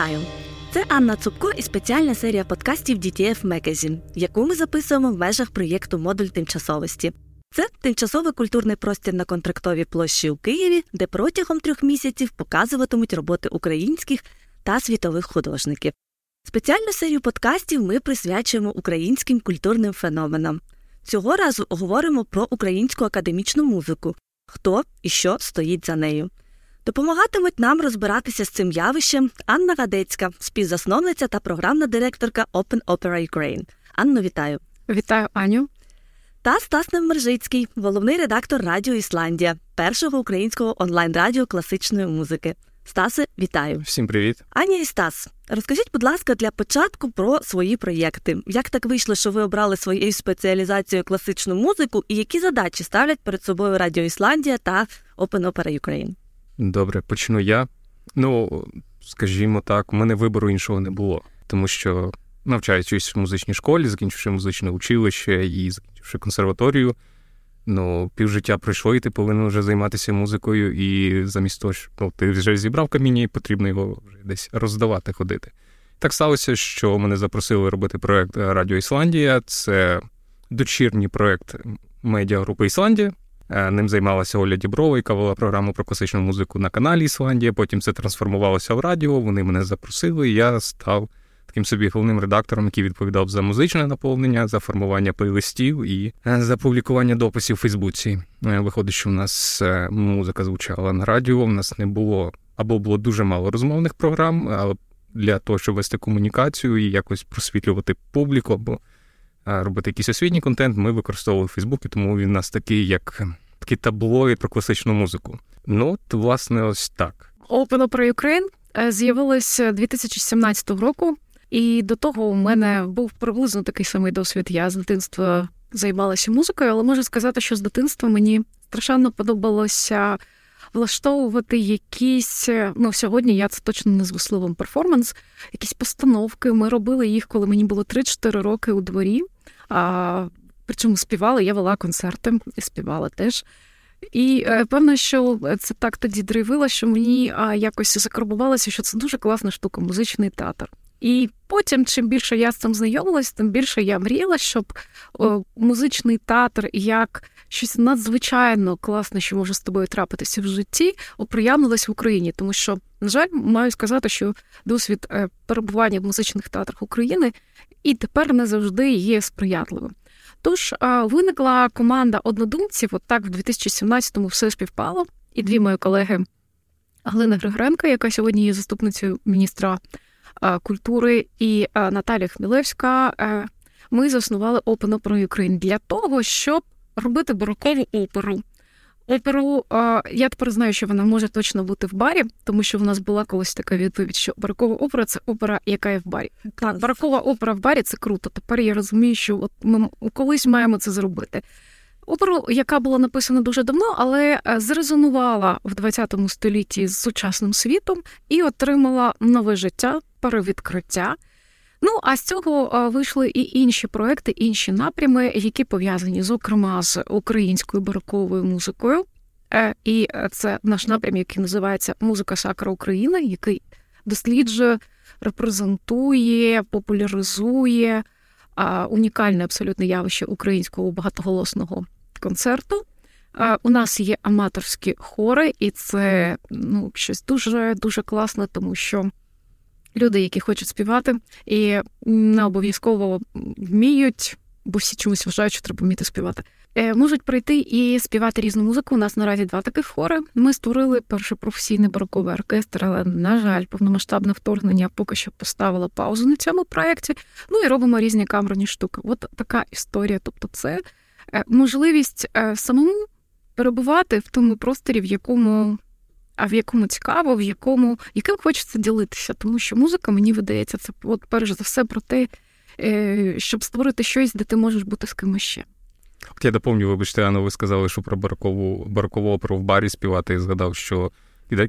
Вітаю! Це Анна Цупко і спеціальна серія подкастів DTF Magazine, яку ми записуємо в межах проєкту Модуль тимчасовості. Це тимчасовий культурний простір на контрактовій площі у Києві, де протягом трьох місяців показуватимуть роботи українських та світових художників. Спеціальну серію подкастів ми присвячуємо українським культурним феноменам. Цього разу говоримо про українську академічну музику, хто і що стоїть за нею. Допомагатимуть нам розбиратися з цим явищем Анна Гадецька, співзасновниця та програмна директорка Open Opera Ukraine. Анно, вітаю! Вітаю Аню. Та Стас Невмержицький, головний редактор Радіо Ісландія, першого українського онлайн-радіо класичної музики. Стасе, вітаю! Всім привіт! Аня і Стас. Розкажіть, будь ласка, для початку про свої проєкти. Як так вийшло, що ви обрали своєю спеціалізацією класичну музику, і які задачі ставлять перед собою Радіо Ісландія та Open Opera Ukraine? Добре, почну я. Ну, скажімо так, у мене вибору іншого не було, тому що навчаючись в музичній школі, закінчивши музичне училище і закінчивши консерваторію, ну, півжиття пройшло, і ти повинен вже займатися музикою, і замість того, що ну, ти вже зібрав каміння, і потрібно його вже десь роздавати, ходити. Так сталося, що мене запросили робити проект Радіо Ісландія. Це дочірній проект медіагрупи Ісландія. Е, ним займалася Оля Діброва, яка вела програму про класичну музику на каналі Ісландія. Потім це трансформувалося в радіо. Вони мене запросили. і Я став таким собі головним редактором, який відповідав за музичне наповнення, за формування плейлистів і е, за публікування дописів у Фейсбуці. Е, виходить, що в нас музика звучала на радіо. У нас не було або було дуже мало розмовних програм, але для того, щоб вести комунікацію і якось просвітлювати публіку або робити якийсь освітній контент, ми використовували Фейсбук, тому він у нас такий, як такий таблоїд про класичну музику. Ну, от, власне, ось так. Open Opera Ukraine е, з'явилось 2017 року, і до того у мене був приблизно такий самий досвід. Я з дитинства займалася музикою, але можу сказати, що з дитинства мені страшенно подобалося влаштовувати якісь. Е, ну, сьогодні я це точно назву словом перформанс, якісь постановки. Ми робили їх, коли мені було 3-4 роки у дворі. А, Причому співала, я вела концерти і співала теж. І е, певно, що це так тоді драйвило, що мені якось закарбувалося, що це дуже класна штука, музичний театр. І потім, чим більше я з цим знайомилась, тим більше я мріяла, щоб о, музичний театр як щось надзвичайно класне, що може з тобою трапитися в житті, оприємнилось в Україні. Тому що, на жаль, маю сказати, що досвід е, перебування в музичних театрах України і тепер не завжди є сприятливим. Тож виникла команда однодумців. От так в 2017-му все співпало, і дві мої колеги Галина Григоренко, яка сьогодні є заступницею міністра культури, і Наталія Хмілевська. Ми заснували Open Opera Ukraine для того, щоб робити барокову оперу. Оперу я тепер знаю, що вона може точно бути в барі, тому що в нас була колись така відповідь, що барокова опера це опера, яка є в барі. Так, барокова опера в барі це круто. Тепер я розумію, що от ми колись маємо це зробити. Оперу, яка була написана дуже давно, але е, зрезонувала в 20 столітті з сучасним світом і отримала нове життя, перевідкриття. Ну а з цього вийшли і інші проекти, інші напрями, які пов'язані зокрема з українською бароковою музикою. Е, і це наш напрям, який називається Музика Сакра України, який досліджує, репрезентує, популяризує унікальне абсолютне явище українського багатоголосного концерту. У нас є аматорські хори, і це ну, щось дуже дуже класне, тому що люди, які хочуть співати, і не обов'язково вміють, бо всі чомусь вважають, що треба вміти співати. Е, можуть прийти і співати різну музику. У нас наразі два таких хори. Ми створили перший професійний бароковий оркестр, але, на жаль, повномасштабне вторгнення поки що поставило паузу на цьому проєкті. Ну і робимо різні камерні штуки. От така історія. Тобто, це е, можливість е, самому перебувати в тому просторі, в якому а в якому цікаво, в якому яким хочеться ділитися. Тому що музика, мені видається, це от перш за все про те, е, щоб створити щось, де ти можеш бути з кимось ще. От я доповню, вибачте, Анна, ви сказали, що про барокову барокову оперу в барі співати і згадав, що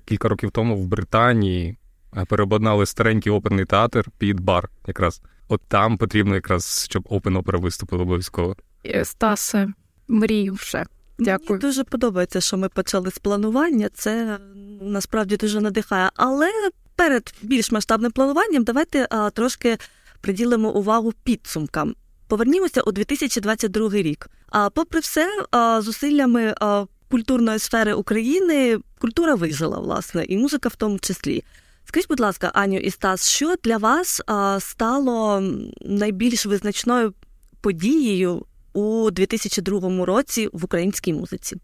кілька років тому в Британії е, переобладнали старенький оперний театр під бар. Якраз от там потрібно якраз, щоб опен опера виступила обов'язково. Е, Стасе, мрію вже. Дякую. Мені дуже подобається, що ми почали з планування. Це насправді дуже надихає. Але перед більш масштабним плануванням давайте а, трошки приділимо увагу підсумкам. Повернімося у 2022 рік. А попри все, а, зусиллями а, культурної сфери України культура вижила, власне, і музика в тому числі. Скажіть, будь ласка, Аню і Стас, що для вас а, стало найбільш визначною подією у 2002 році в українській музиці?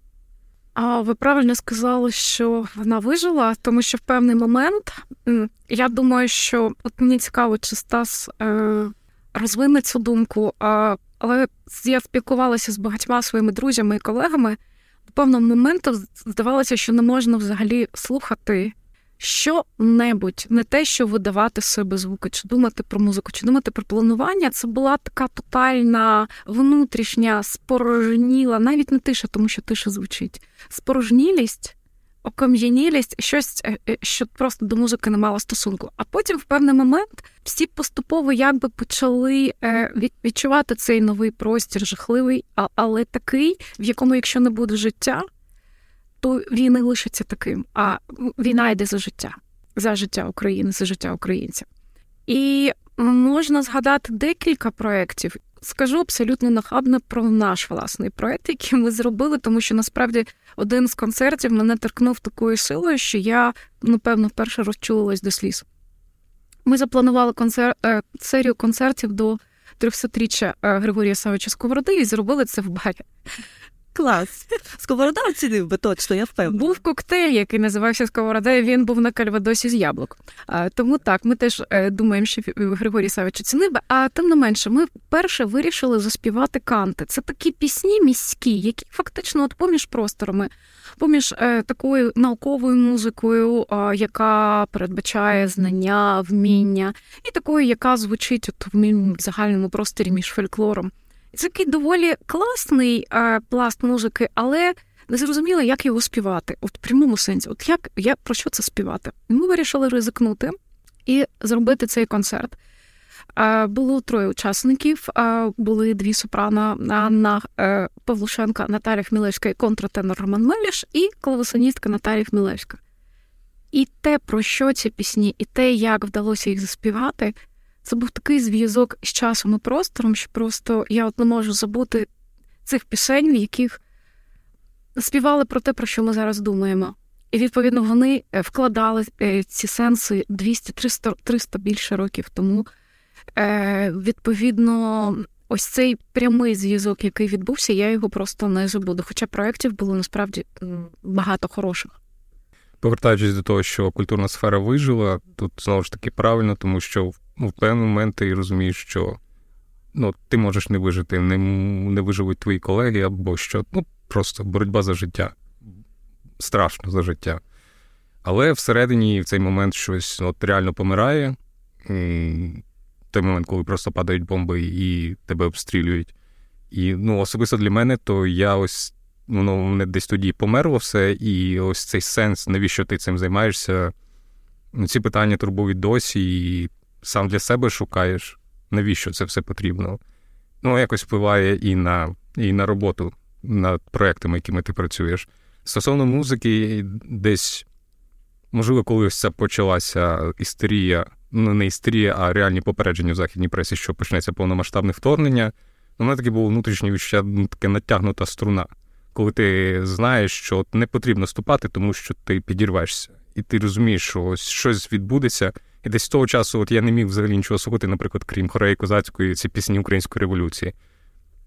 А ви правильно сказали, що вона вижила, тому що в певний момент я думаю, що от мені цікаво, чи Стас е, розвине цю думку, а, але я спілкувалася з багатьма своїми друзями і колегами. До певного моменту здавалося, що не можна взагалі слухати що-небудь, не те, що видавати себе звуки, чи думати про музику, чи думати про планування. Це була така тотальна внутрішня спорожніла, навіть не тиша, тому що тиша звучить. Спорожнілість, окам'янілість, щось, е, е, що просто до музики не мало стосунку. А потім, в певний момент, всі поступово якби почали е, відчувати цей новий простір, жахливий, але такий, в якому, якщо не буде життя то він і лишиться таким. А війна йде за життя, за життя України, за життя українців. І можна згадати декілька проєктів. Скажу абсолютно нахабно про наш власний проєкт, який ми зробили, тому що насправді один з концертів мене торкнув такою силою, що я, напевно, вперше розчулилась до сліз. Ми запланували концерт, е, серію концертів до 300-річчя е, Григорія Савича Сковороди і зробили це в барі. Клас. Сковорода оцінив би точно, я впевнена. Був коктейль, який називався Сковорода, і він був на кальвадосі з яблук. Тому так, ми теж е, думаємо, що Григорій Савич оцінив би. А тим не менше, ми вперше вирішили заспівати канти. Це такі пісні міські, які фактично от поміж просторами, поміж е, такою науковою музикою, яка передбачає знання, вміння, і такою, яка звучить от в загальному просторі між фольклором. Це такий доволі класний а, пласт музики, але не зрозуміло, як його співати. От в прямому сенсі, от як я про що це співати? Ми вирішили ризикнути і зробити цей концерт. А, було троє учасників, а, були дві сопрано Анна е, Павлушенка, Наталя Хмілевська і контратенор Роман Меліш, і клавесоністка Наталія Хмілевська. І те, про що ці пісні, і те, як вдалося їх заспівати, це був такий зв'язок з часом і простором, що просто я от не можу забути цих пісень, в яких співали про те, про що ми зараз думаємо. І, відповідно, вони е, вкладали е, ці сенси 200-300 300 більше років тому. Е, відповідно, ось цей прямий зв'язок, який відбувся, я його просто не забуду. Хоча проєктів було насправді багато хороших. Повертаючись до того, що культурна сфера вижила, тут знову ж таки правильно, тому що ну, в певний момент ти розумієш, що ну, ти можеш не вижити, не не виживуть твої колеги, або що. Ну, просто боротьба за життя. Страшно за життя. Але всередині в цей момент щось от, реально помирає. Той момент, коли просто падають бомби і тебе обстрілюють. І ну, особисто для мене, то я ось воно мене десь тоді померло все, і ось цей сенс, навіщо ти цим займаєшся? Ну, ці питання турбують досі, і сам для себе шукаєш, навіщо це все потрібно. Ну, якось впливає і на і на роботу над проектами, якими ти працюєш. Стосовно музики, десь, можливо, коли ця почалася істерія, ну не істерія, а реальні попередження в західній пресі, що почнеться повномасштабне вторгнення. У мене таке було внутрішнє відчуття, ну, таке натягнута струна, коли ти знаєш, що не потрібно ступати, тому що ти підірвешся. І ти розумієш, що ось щось відбудеться, і десь з того часу от я не міг взагалі нічого слухати, наприклад, крім хореї козацької, ці пісні української революції.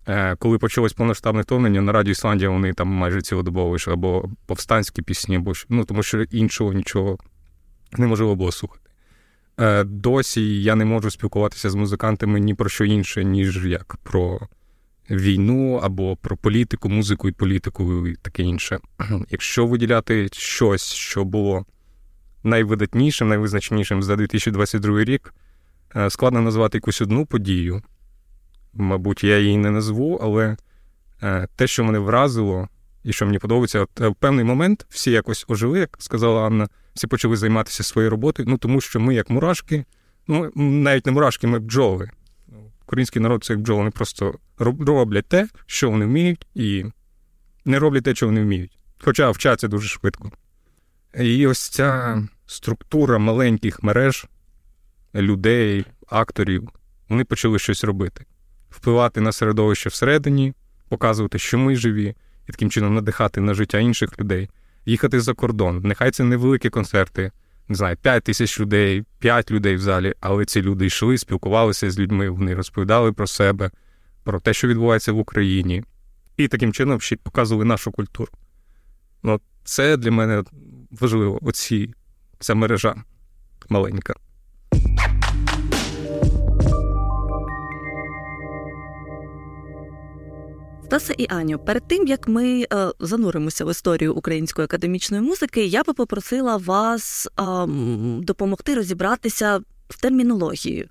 Е, Коли почалось повноштабне вторгнення, на радіо Ісландія вони там майже цілодобово вийшли, або повстанські пісні, або ну, тому що іншого нічого неможливо було слухати. Е, Досі я не можу спілкуватися з музикантами ні про що інше, ніж як про війну, або про політику, музику і політику, і таке інше. Якщо виділяти щось, що було найвидатнішим, найвизначнішим за 2022 рік. Е, складно назвати якусь одну подію. Мабуть, я її не назву, але е, те, що мене вразило, і що мені подобається, от е, в певний момент всі якось ожили, як сказала Анна, всі почали займатися своєю роботою. Ну тому що ми, як мурашки, ну навіть не мурашки, ми бджоли. Український народ це як бджоли, вони просто роблять те, що вони вміють, і не роблять те, що вони вміють. Хоча вчаться дуже швидко. І ось ця структура маленьких мереж людей, акторів, вони почали щось робити, впливати на середовище всередині, показувати, що ми живі, і таким чином надихати на життя інших людей, їхати за кордон. Нехай це невеликі концерти, не знаю, 5 тисяч людей, 5 людей в залі, але ці люди йшли, спілкувалися з людьми, вони розповідали про себе, про те, що відбувається в Україні, і таким чином ще показували нашу культуру. Ну, Це для мене важливо, оці, ця мережа маленька. Стаса і Аню, перед тим як ми е, зануримося в історію української академічної музики, я би попросила вас е, допомогти розібратися в термінології.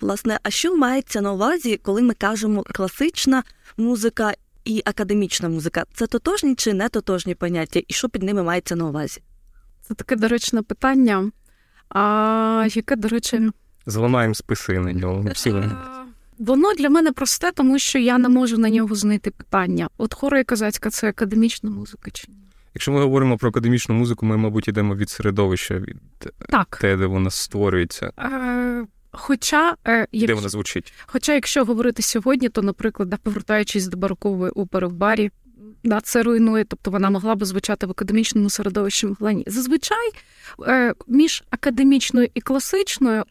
Власне, а що мається на увазі, коли ми кажемо класична музика і академічна музика? Це тотожні чи не тотожні поняття, і що під ними мається на увазі? Це таке доречне питання. А яке, до речі, зламаємо списи на нього. Воно для мене просте, тому що я не можу на нього знайти питання. От хора і козацька це академічна музика чи ні? Якщо ми говоримо про академічну музику, ми, мабуть, йдемо від середовища, від так. те, де вона створюється. Е, Хоча е, якщо, де вона звучить. Хоча, якщо говорити сьогодні, то, наприклад, повертаючись до барокової опери в барі, да, це руйнує, тобто вона могла би звучати в академічному середовищі Ні. Зазвичай е, між академічною і класичною,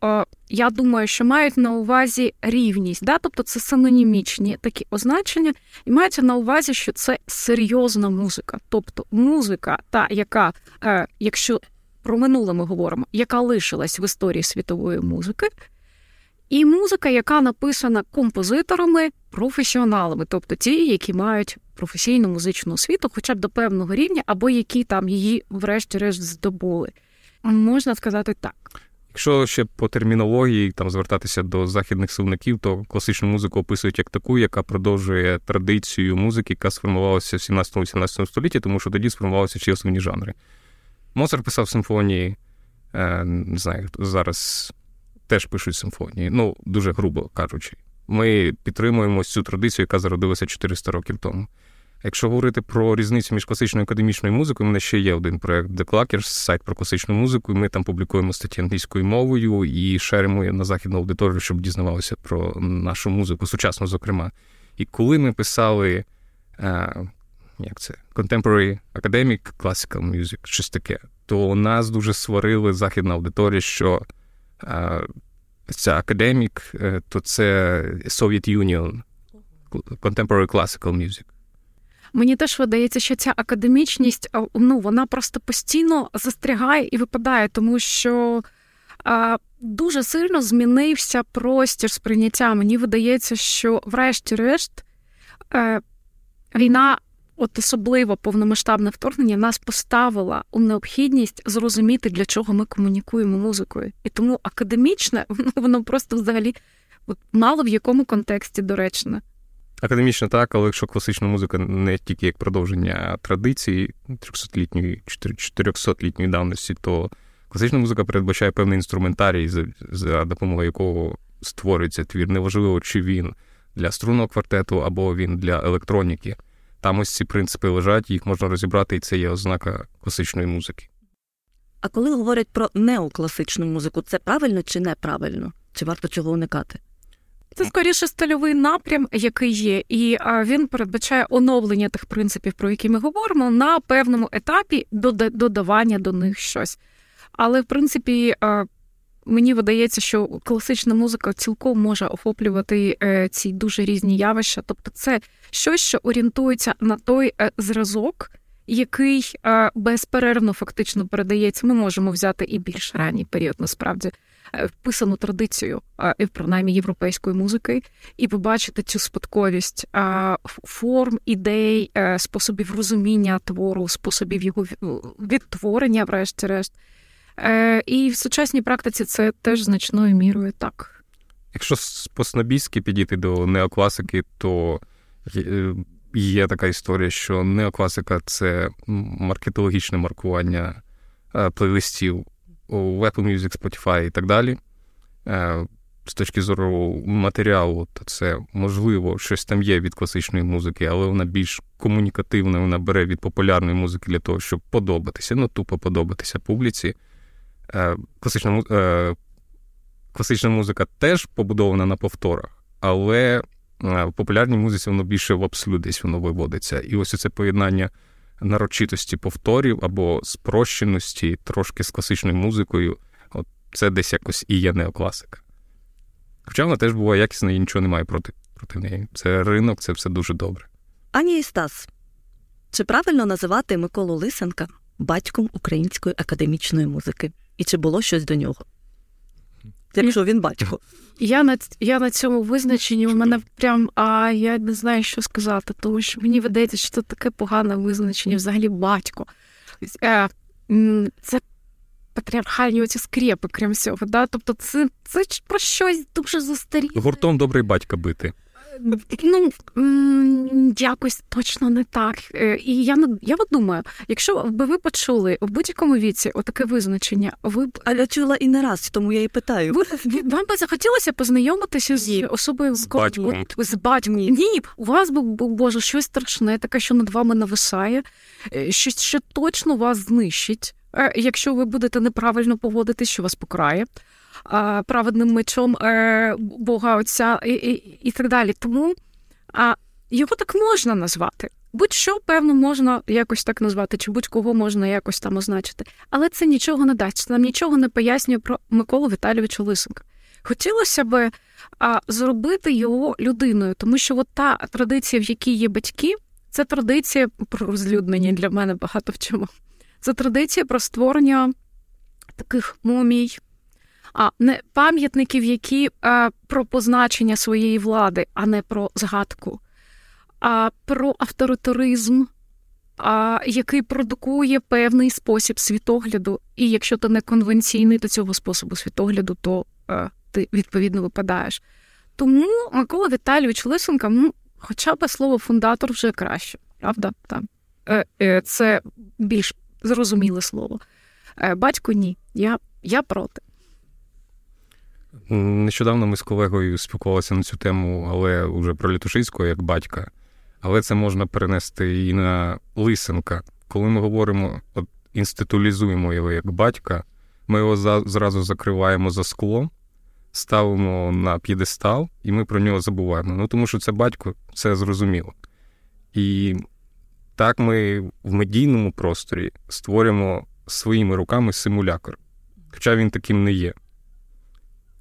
я думаю, що мають на увазі рівність, да? тобто це синонімічні такі означення, і мається на увазі, що це серйозна музика, тобто музика, та яка, е, якщо про минуле ми говоримо, яка лишилась в історії світової музики. І музика, яка написана композиторами, професіоналами, тобто ті, які мають професійну музичну освіту, хоча б до певного рівня, або які там її, врешті-решт, здобули. Можна сказати так. Якщо ще по термінології там звертатися до західних словників, то класичну музику описують як таку, яка продовжує традицію музики, яка сформувалася в 17-18 столітті, тому що тоді сформувалися чи основні жанри. Моцарт писав симфонії, е, не знаю, зараз теж пишуть симфонії, ну дуже грубо кажучи. Ми підтримуємо цю традицію, яка зародилася 400 років тому. Якщо говорити про різницю між класичною і академічною музикою, у мене ще є один проект The Clackers, сайт про класичну музику. і Ми там публікуємо статті англійською мовою і шеримо на західну аудиторію, щоб дізнавалися про нашу музику, сучасну, зокрема. І коли ми писали а, як це, Contemporary Academic Classical Music, щось таке, то нас дуже сварили західна аудиторія, що ця академік, е, то це Soviet Union, Contemporary Classical Music. Мені теж видається, що ця академічність ну, вона просто постійно застрягає і випадає, тому що а, дуже сильно змінився простір сприйняття. Мені видається, що, врешті-решт, е, війна, от особливо повномасштабне вторгнення, нас поставила у необхідність зрозуміти, для чого ми комунікуємо музикою. І тому академічне, воно просто взагалі от, мало в якому контексті доречне. Академічно так, але якщо класична музика не тільки як продовження традиції 300-літньої 400-літньої давності, то класична музика передбачає певний інструментарій, за, за допомогою якого створюється твір. Неважливо, чи він для струнного квартету або він для електроніки. Там ось ці принципи лежать, їх можна розібрати, і це є ознака класичної музики. А коли говорять про неокласичну музику, це правильно чи неправильно? Чи варто чого уникати? Це скоріше стильовий напрям, який є, і він передбачає оновлення тих принципів, про які ми говоримо, на певному етапі додавання до них щось. Але в принципі. Мені видається, що класична музика цілком може охоплювати е, ці дуже різні явища. Тобто, це щось, що орієнтується на той е, зразок, який е, безперервно фактично передається. Ми можемо взяти і більш ранній період, насправді вписану традицію, принаймні європейської музики, і побачити цю спадковість форм, ідей, способів розуміння твору, способів його відтворення, врешті-решт. Е, і в сучасній практиці це теж значною мірою так. Якщо по-снобійськи підійти до неокласики, то є така історія, що неокласика це маркетологічне маркування плейлистів у Apple Music, Spotify і так далі. Е, з точки зору матеріалу, то це можливо, щось там є від класичної музики, але вона більш комунікативна, вона бере від популярної музики для того, щоб подобатися, ну тупо подобатися публіці. Е, класична е, класична музика теж побудована на повторах, але в популярній музиці воно більше в абсолют десь воно виводиться. І ось це поєднання нарочитості повторів або спрощеності трошки з класичною музикою. От Це десь якось і є неокласика. Хоча вона теж буває якісна і нічого немає проти проти неї. Це ринок, це все дуже добре. Ані і Стас, чи правильно називати Миколу Лисенка батьком української академічної музики? І чи було щось до нього? Якщо він батько. Я на я на цьому визначенні у мене прям а я не знаю, що сказати, тому що мені видається, що це таке погане визначення, взагалі батько. Е, це патріархальні оці скрепи, крім всього. Да? Тобто, це це про щось дуже застаріле. Гуртом добрий батька бити. Ну якось точно не так. Е, і я я от думаю, якщо б ви почули в будь-якому віці отаке визначення, ви б а я чула і не раз, тому я і питаю. Ви, вам би захотілося познайомитися з особою з батьком. з батьком. Ні, у вас би боже щось страшне, таке, що над вами нависає, е, щось що точно вас знищить, е, якщо ви будете неправильно поводитись, що вас покрає праведним мечом е, Бога Отця і, і, і так далі. Тому а, його так можна назвати. Будь-що, певно, можна якось так назвати, чи будь-кого можна якось там означити. Але це нічого не дасть. Це нам нічого не пояснює про Миколу Віталійовича Лисенка. Хотілося б а, зробити його людиною, тому що от та традиція, в якій є батьки, це традиція про розлюднення для мене багато в чому. Це традиція про створення таких мумій, а не пам'ятників, які а, про позначення своєї влади, а не про згадку, а про авторитаризм, а, який продукує певний спосіб світогляду. І якщо ти не конвенційний до цього способу світогляду, то а, ти відповідно випадаєш. Тому Микола Віталійович Лисенка, ну, хоча б слово фундатор вже краще, правда? Там. Е, е, це більш зрозуміле слово. Е, батько ні, я, я проти. Нещодавно ми з колегою спілкувалися на цю тему, але вже про Літушицького як батька. Але це можна перенести і на Лисенка. Коли ми говоримо, от інституалізуємо його як батька, ми його за, зразу закриваємо за склом, ставимо на п'єдестал, і ми про нього забуваємо. Ну тому що це батько, це зрозуміло. І так ми в медійному просторі створюємо своїми руками симулятор. Хоча він таким не є.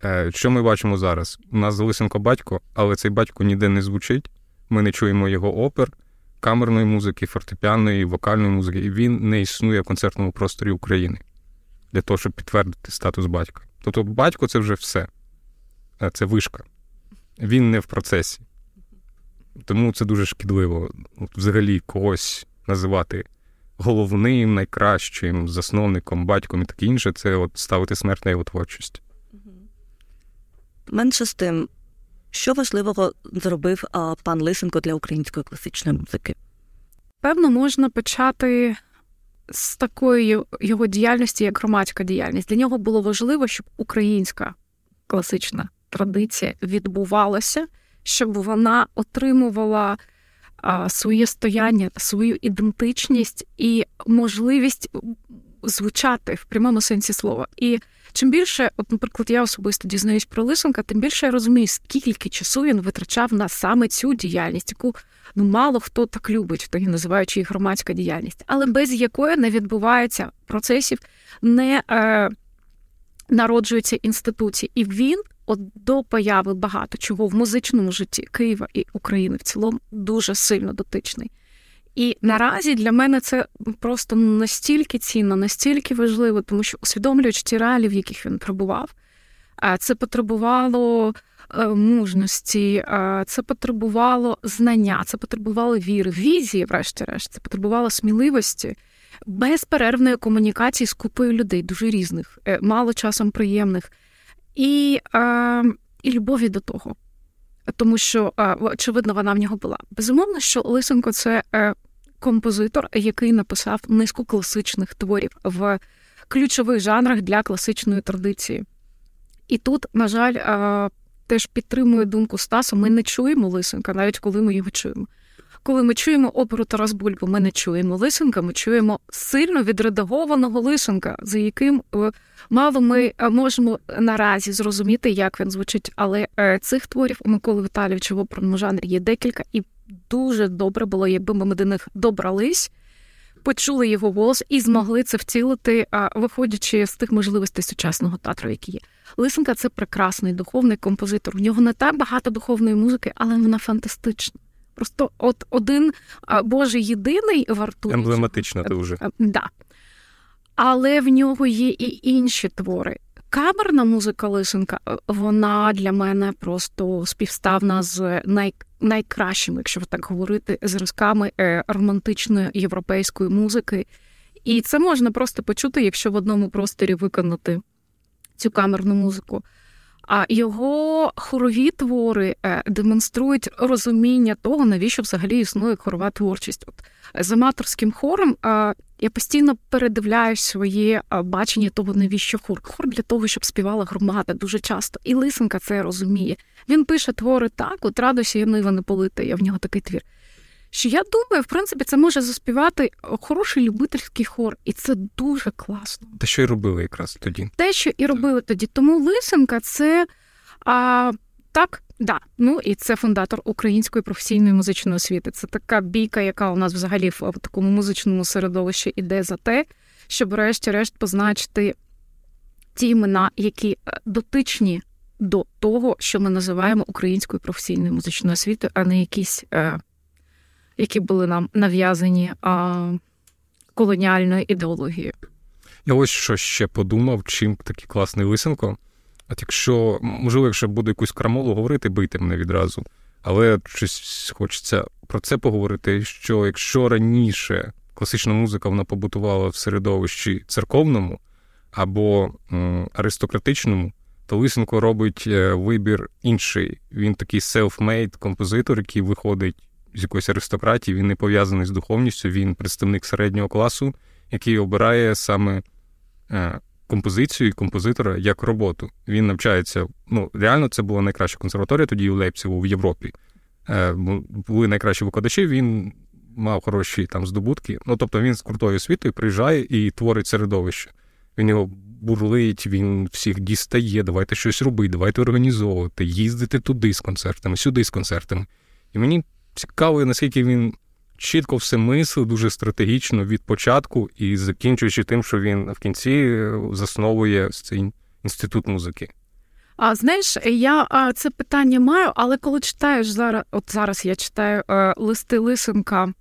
Е, що ми бачимо зараз? У нас Лисенко батько, але цей батько ніде не звучить. Ми не чуємо його опер, камерної музики, фортепіаної, вокальної музики, і він не існує в концертному просторі України для того, щоб підтвердити статус батька. Тобто, батько це вже все, е, це вишка. Він не в процесі. Тому це дуже шкідливо взагалі когось називати головним, найкращим засновником, батьком і таке інше це от ставити смерть на його творчість. Менше з тим, що важливого зробив а, пан Лисенко для української класичної музики? Певно, можна почати з такої його діяльності, як громадська діяльність. Для нього було важливо, щоб українська класична традиція відбувалася, щоб вона отримувала а, своє стояння, свою ідентичність і можливість звучати в прямому сенсі слова. І чим більше, от, наприклад, я особисто дізнаюсь про Лисенка, тим більше я розумію, скільки часу він витрачав на саме цю діяльність, яку ну мало хто так любить, тоді називаючи її громадська діяльність, але без якої не відбувається процесів, не е, народжуються інституції. І він от до появи багато чого в музичному житті Києва і України в цілому дуже сильно дотичний. І наразі для мене це просто настільки цінно, настільки важливо, тому що усвідомлюючи ті реалії, в яких він перебував, це потребувало е, мужності, це потребувало знання, це потребувало віри, візії, врешті-решт, це потребувало сміливості, безперервної комунікації з купою людей, дуже різних, е, мало часом приємних, і, і любові до того. Тому що, очевидно, вона в нього була. Безумовно, що Лисенко це е, композитор, який написав низку класичних творів в ключових жанрах для класичної традиції. І тут, на жаль, теж підтримую думку Стаса, ми не чуємо Лисенка, навіть коли ми його чуємо. Коли ми чуємо оперу Тарас Бульбу, ми не чуємо лисенка, ми чуємо сильно відредагованого лисенка, за яким е, мало ми е, можемо наразі зрозуміти, як він звучить. Але е, цих творів у Миколи Віталійовича в оперному жанрі є декілька, і дуже добре було, якби ми до них добрались. Почули його голос і змогли це втілити, виходячи з тих можливостей сучасного театру, які є. Лисенка це прекрасний духовний композитор. В нього не так багато духовної музики, але вона фантастична. Просто от один Боже єдиний вартує. Емблематично дуже. Да. Але в нього є і інші твори. Камерна музика Лисенка, вона для мене просто співставна з най, найкращими, якщо так говорити, зразками е, романтичної європейської музики. І це можна просто почути, якщо в одному просторі виконати цю камерну музику. А його хорові твори е, демонструють розуміння того, навіщо взагалі існує хорова творчість. От з аматорським хором я постійно передивляю своє бачення того, навіщо хор. Хор для того, щоб співала громада дуже часто. І Лисенка це розуміє. Він пише твори так, от радості я нива не полита, я в нього такий твір що я думаю, в принципі, це може заспівати хороший любительський хор, і це дуже класно. Те, що і робили якраз тоді. Те, що і робили тоді. Тому Лисенка це а, так, да. Ну і це фундатор української професійної музичної освіти. Це така бійка, яка у нас взагалі в такому музичному середовищі іде за те, щоб, врешті-решт, позначити ті імена, які е, дотичні до того, що ми називаємо українською професійною музичною освітою, а не якісь. Е, які були нам нав'язані а, колоніальною ідеологією. Я ось що ще подумав, чим такий класний лисенко. От якщо, можливо, якщо буду якусь крамолу говорити, бийте мене відразу. Але щось хочеться про це поговорити. Що якщо раніше класична музика вона побутувала в середовищі церковному або аристократичному, то Лисенко робить е, вибір інший. Він такий self-made композитор, який виходить з якоїсь аристократії, він не пов'язаний з духовністю, він представник середнього класу, який обирає саме е, композицію і композитора як роботу. Він навчається. Ну, реально, це була найкраща консерваторія тоді у Лейпцигу в Європі. Е, були найкращі викладачі, він мав хороші там здобутки. Ну, тобто він з крутою освітою приїжджає і творить середовище. Він його бурлить, він всіх дістає, давайте щось робити, давайте організовувати, їздити туди з концертами, сюди з концертами. І мені цікаво, наскільки він чітко все мислив, дуже стратегічно від початку і закінчуючи тим, що він в кінці е, засновує цей інститут музики. А знаєш, я це питання маю, але коли читаєш зараз, от зараз я читаю е, листи Лисенка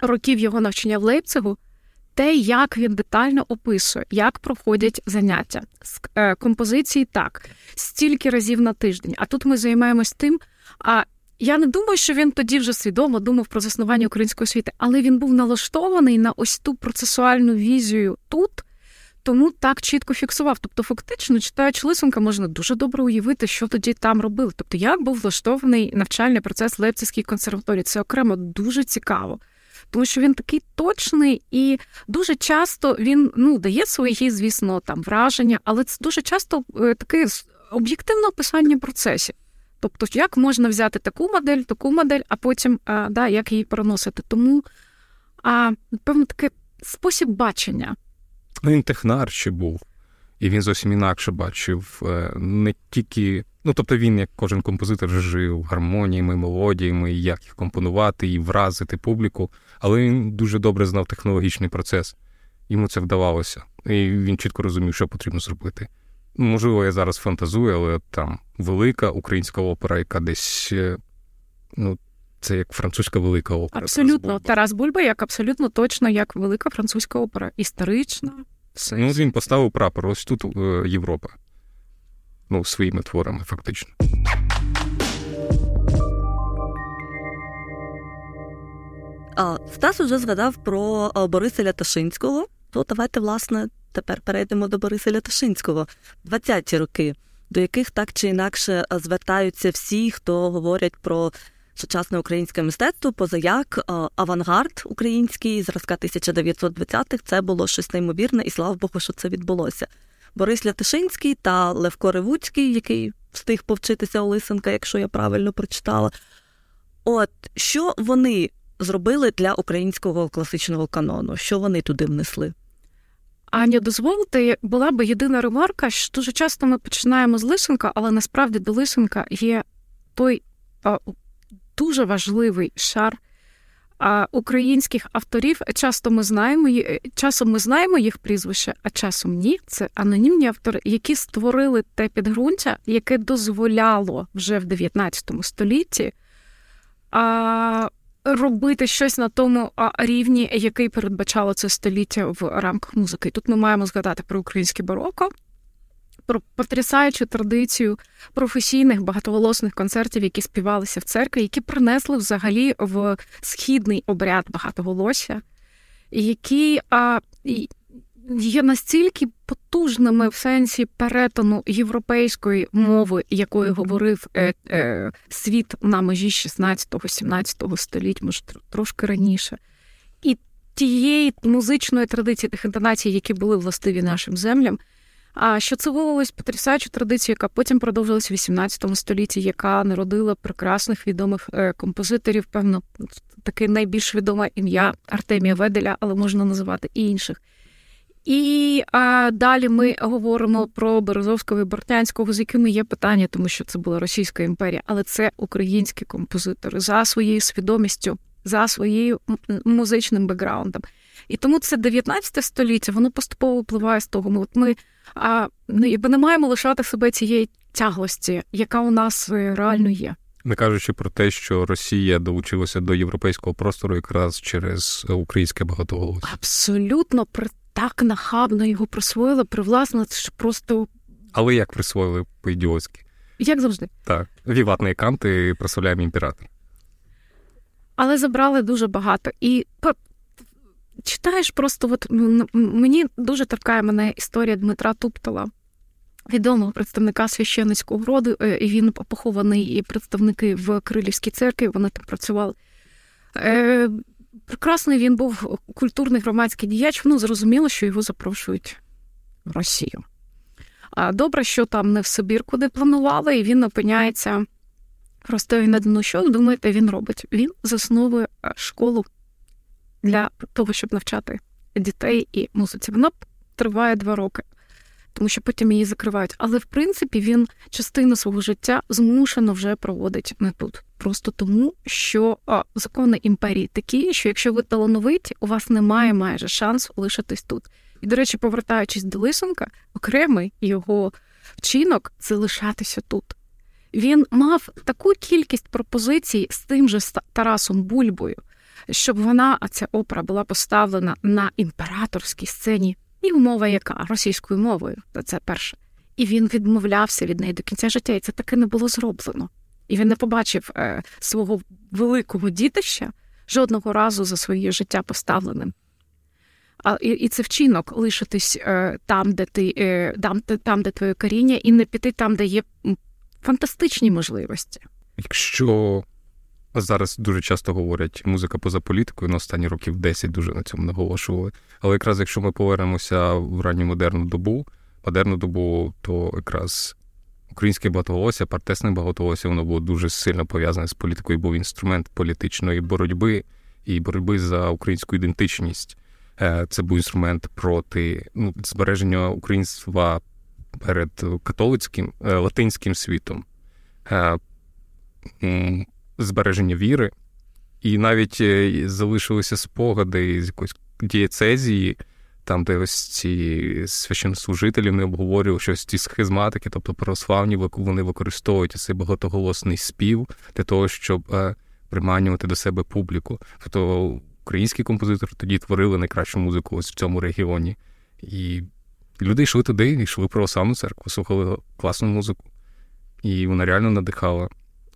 років його навчання в Лейпцигу, те, як він детально описує, як проходять заняття з е, композиції так, стільки разів на тиждень. А тут ми займаємось тим, а я не думаю, що він тоді вже свідомо думав про заснування української освіти, але він був налаштований на ось ту процесуальну візію тут, тому так чітко фіксував. Тобто, фактично, читаючи Лисенка, можна дуже добре уявити, що тоді там робили. Тобто, як був влаштований навчальний процес в Лейпцизькій консерваторії. Це окремо дуже цікаво. Тому що він такий точний і дуже часто він ну дає свої, звісно, там враження, але це дуже часто е, таке об'єктивне описання процесів. Тобто, як можна взяти таку модель, таку модель, а потім а, да, як її переносити. Тому, а, напевно, такий спосіб бачення. Ну, він технар ще був, і він зовсім інакше бачив е, не тільки. Ну, тобто він, як кожен композитор, жив гармоніями, мелодіями, як їх компонувати і вразити публіку, але він дуже добре знав технологічний процес. Йому це вдавалося, і він чітко розумів, що потрібно зробити. Можливо, я зараз фантазую, але там велика українська опера, яка десь е, ну, це як французька велика опера. Абсолютно. Тарас Бульба, Тарас Бульба як абсолютно точно як велика французька опера. Історична. Все. Ну, він поставив прапор. Ось тут е, Європа. Ну, своїми творами, фактично. Стас уже згадав про Бориса Ляташинського. То давайте, власне, тепер перейдемо до Бориса Лятошинського. 20-ті роки, до яких так чи інакше звертаються всі, хто говорять про сучасне українське мистецтво, позаяк авангард український зразка 1920-х це було щось неймовірне, і слава Богу, що це відбулося. Борис Лятишинський та Левко Ревуцький, який встиг повчитися у Лисенка, якщо я правильно прочитала. От що вони зробили для українського класичного канону? Що вони туди внесли? Аня, дозволите, була би єдина ремарка, що дуже часто ми починаємо з лисенка, але насправді до лисенка є той а, дуже важливий шар а, українських авторів. Часто ми знаємо часом ми знаємо їх прізвище, а часом ні. Це анонімні автори, які створили те підґрунтя, яке дозволяло вже в 19 столітті. А, робити щось на тому рівні, який передбачало це століття в рамках музики. Тут ми маємо згадати про українське бароко, про потрясаючу традицію професійних багатоголосних концертів, які співалися в церкві, які принесли взагалі в східний обряд багатоголосся, які а, є настільки потужними в сенсі перетину європейської мови, якою говорив е, е, світ на межі 16-17 століття, може трошки раніше, і тієї музичної традиції тих інтонацій, які були властиві нашим землям. А що це виявилось? Потрясаючу традицію, яка потім продовжилась в 18 столітті, яка народила прекрасних відомих е, композиторів, певно, таке найбільш відоме ім'я Артемія Веделя, але можна називати і інших. І а, далі ми говоримо про Березовського і Бортянського, з якими є питання, тому що це була Російська імперія, але це українські композитори за своєю свідомістю, за своєю музичним бекграундом. І тому це 19 століття, воно поступово впливає з того. Ми от ми а, ну, якби не маємо лишати себе цієї тяглості, яка у нас е, реально є. Не кажучи про те, що Росія долучилася до європейського простору якраз через українське багатоголосся. Абсолютно так нахабно його присвоїли, привласнили, що просто. Але як присвоїли по-ідіотськи? Як завжди. Так. Віватний канти прославляємо імператор. Але забрали дуже багато. І читаєш просто, от мені дуже торкає мене історія Дмитра Туптала, відомого представника священницького роду, е, і він похований і представники в Крилівській церкві, вони там працювали. Прекрасний він був культурний громадський діяч, ну зрозуміло, що його запрошують в Росію. Добре, що там не в Сибір, куди планували, і він опиняється в Ростові на Дону. Що думаєте, він робить? Він засновує е, школу для того, щоб навчати дітей і музиці. Вона триває два роки тому що потім її закривають. Але в принципі він частину свого життя змушено вже проводить не тут. Просто тому, що а, закони імперії такі, що якщо ви талановиті, у вас немає майже шансу лишитись тут. І, до речі, повертаючись до Лисенка, окремий його вчинок це лишатися тут. Він мав таку кількість пропозицій з тим же Тарасом Бульбою, щоб вона, а ця опера була поставлена на імператорській сцені і умова яка російською мовою, це перше. І він відмовлявся від неї до кінця життя, і це таки не було зроблено. І він не побачив е, свого великого дітища жодного разу за своє життя поставленим. А, І і це вчинок лишитись е, там, де ти е, там, там, де твоє коріння, і не піти там, де є фантастичні можливості. Якщо Зараз дуже часто говорять музика поза політикою, на останні років 10 дуже на цьому наголошували. Але якраз якщо ми повернемося в ранню модерну добу, модерну добу, то якраз українське багатоголосся, партесне багатоголосся, воно було дуже сильно пов'язане з політикою, був інструмент політичної боротьби і боротьби за українську ідентичність. Е, це був інструмент проти ну, збереження українства перед католицьким е, латинським світом. Збереження віри, і навіть е, залишилися спогади з якоїсь дієцезії, там, де ось ці священнослужителі не обговорювали щось ці схизматики, тобто православні вони використовують цей багатоголосний спів для того, щоб е, приманювати до себе публіку. Тобто українські композитори тоді творили найкращу музику ось в цьому регіоні. І люди йшли туди, йшли в православну церкву, слухали класну музику. І вона реально надихала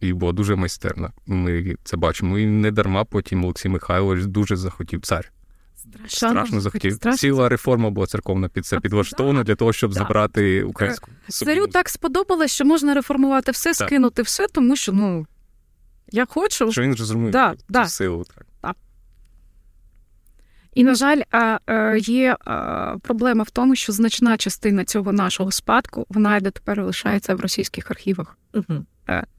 і була дуже майстерна. Ми це бачимо. І не дарма потім Олексій Михайлович дуже захотів цар. Страшно, Страшно захотів. Страшно. Ціла реформа була церковна під це підлаштована для того, щоб так. забрати українську. Царю так сподобалось, що можна реформувати все, так. скинути все, тому що ну я хочу. Що він зрозумів да, да. силу. Так. Да. І, на жаль, є проблема в тому, що значна частина цього нашого спадку вона йде тепер лишається в російських архівах. Угу.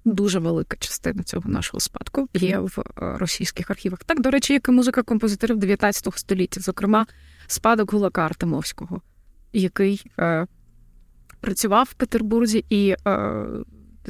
Дуже велика частина цього нашого спадку є в російських архівах. Так, до речі, як і музика композиторів 19 століття, зокрема, спадок Гулака Артемовського, який е, працював в Петербурзі і е,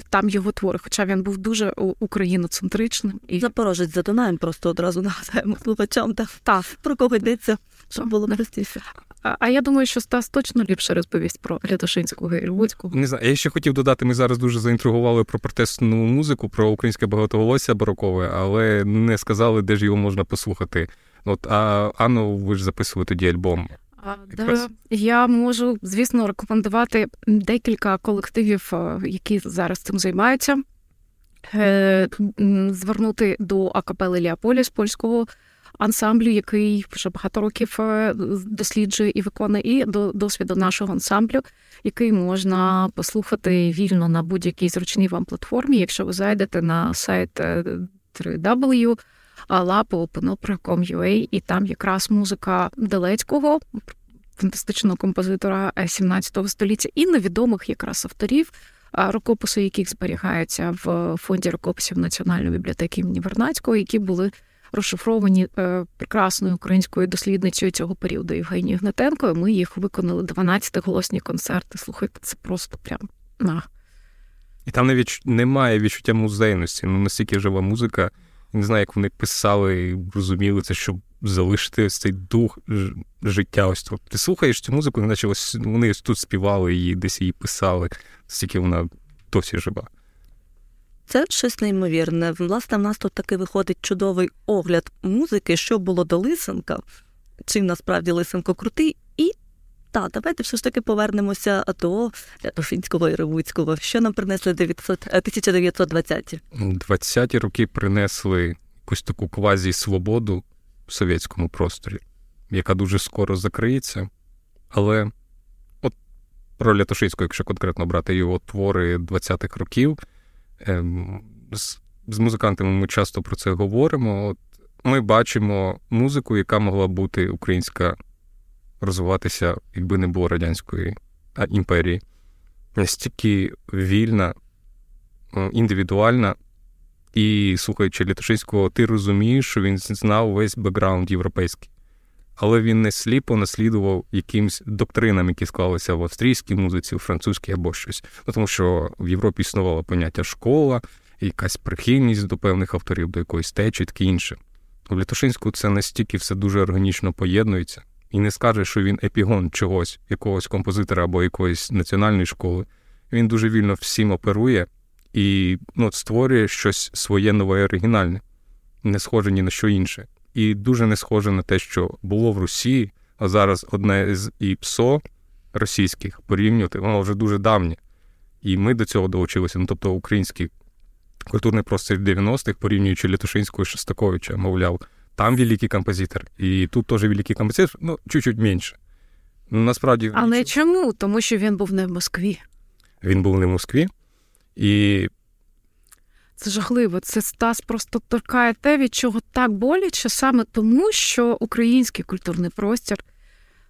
там його твори, хоча він був дуже україноцентричним. І... Запорожець за Дунаєм просто одразу нагадаємо слухачам та, та про кого йдеться, щоб було простіше. А, а я думаю, що Стас точно ліпше розповість про Рятошинського і Львовського. Не знаю. Я ще хотів додати, ми зараз дуже заінтригували про протестну музику, про українське багатоголосся барокове, але не сказали, де ж його можна послухати. От а Анну, ви ж записували тоді альбом. Да, я можу, звісно, рекомендувати декілька колективів, е, які зараз цим займаються. Е, звернути до Акапели Ліаполіс польського ансамблю, який вже багато років е, досліджує і виконує, і до досвіду нашого ансамблю, який можна послухати вільно на будь-якій зручній вам платформі, якщо ви зайдете на сайт 3W і там якраз музика Делецького, фантастичного композитора 17 століття, і невідомих якраз авторів, рукописи, яких зберігаються в фонді рукописів Національної бібліотеки імені Вернацького, які були розшифровані е, прекрасною українською дослідницею цього періоду Євгенією Гнатенко. Ми їх виконали 12 голосні концерти. Слухайте, це просто прям на. І там навіть немає відчуття музейності. Ну настільки жива музика. Не знаю, як вони писали і розуміли це, щоб залишити цей дух життя. Ось ти слухаєш цю музику, наче ось вони ось тут співали її, десь її писали, стільки вона досі жива. Це щось неймовірне. Власне, в нас тут таки виходить чудовий огляд музики, що було до Лисенка, чим насправді Лисенко крутий, і так, давайте все ж таки повернемося до Рятошинського і Ревуцького. Що нам принесли 1920-ті? 20-ті роки принесли якусь таку квазі-свободу в совєтському просторі, яка дуже скоро закриється. Але от про Лятошинського, якщо конкретно брати його твори 20-х років, ем, з, з музикантами ми часто про це говоримо. От Ми бачимо музику, яка могла бути українська розвиватися, якби не було радянської імперії. Настільки вільна, індивідуальна. І, слухаючи Літошинського, ти розумієш, що він знав весь бекграунд європейський. Але він не сліпо наслідував якимсь доктринам, які склалися в австрійській музиці, у французькій або щось. Ну, Тому що в Європі існувало поняття школа, якась прихильність до певних авторів, до якоїсь течі, таке інше. У Літошинську це настільки все дуже органічно поєднується і не скаже, що він епігон чогось, якогось композитора або якоїсь національної школи. Він дуже вільно всім оперує і ну, створює щось своє нове і оригінальне, не схоже ні на що інше. І дуже не схоже на те, що було в Росії, а зараз одне з ІПСО російських порівнювати, воно вже дуже давнє. І ми до цього долучилися. Ну, тобто, український культурний простір 90-х, порівнюючи Літушинського і Шостаковича, мовляв, там великий композитор, і тут теж великий композитор, ну, чуть-чуть менше. Ну, насправді. Але нічого. чому? Тому що він був не в Москві. Він був не в Москві. І. Це жахливо. Це Стас просто торкає те, від чого так боляче, саме тому, що український культурний простір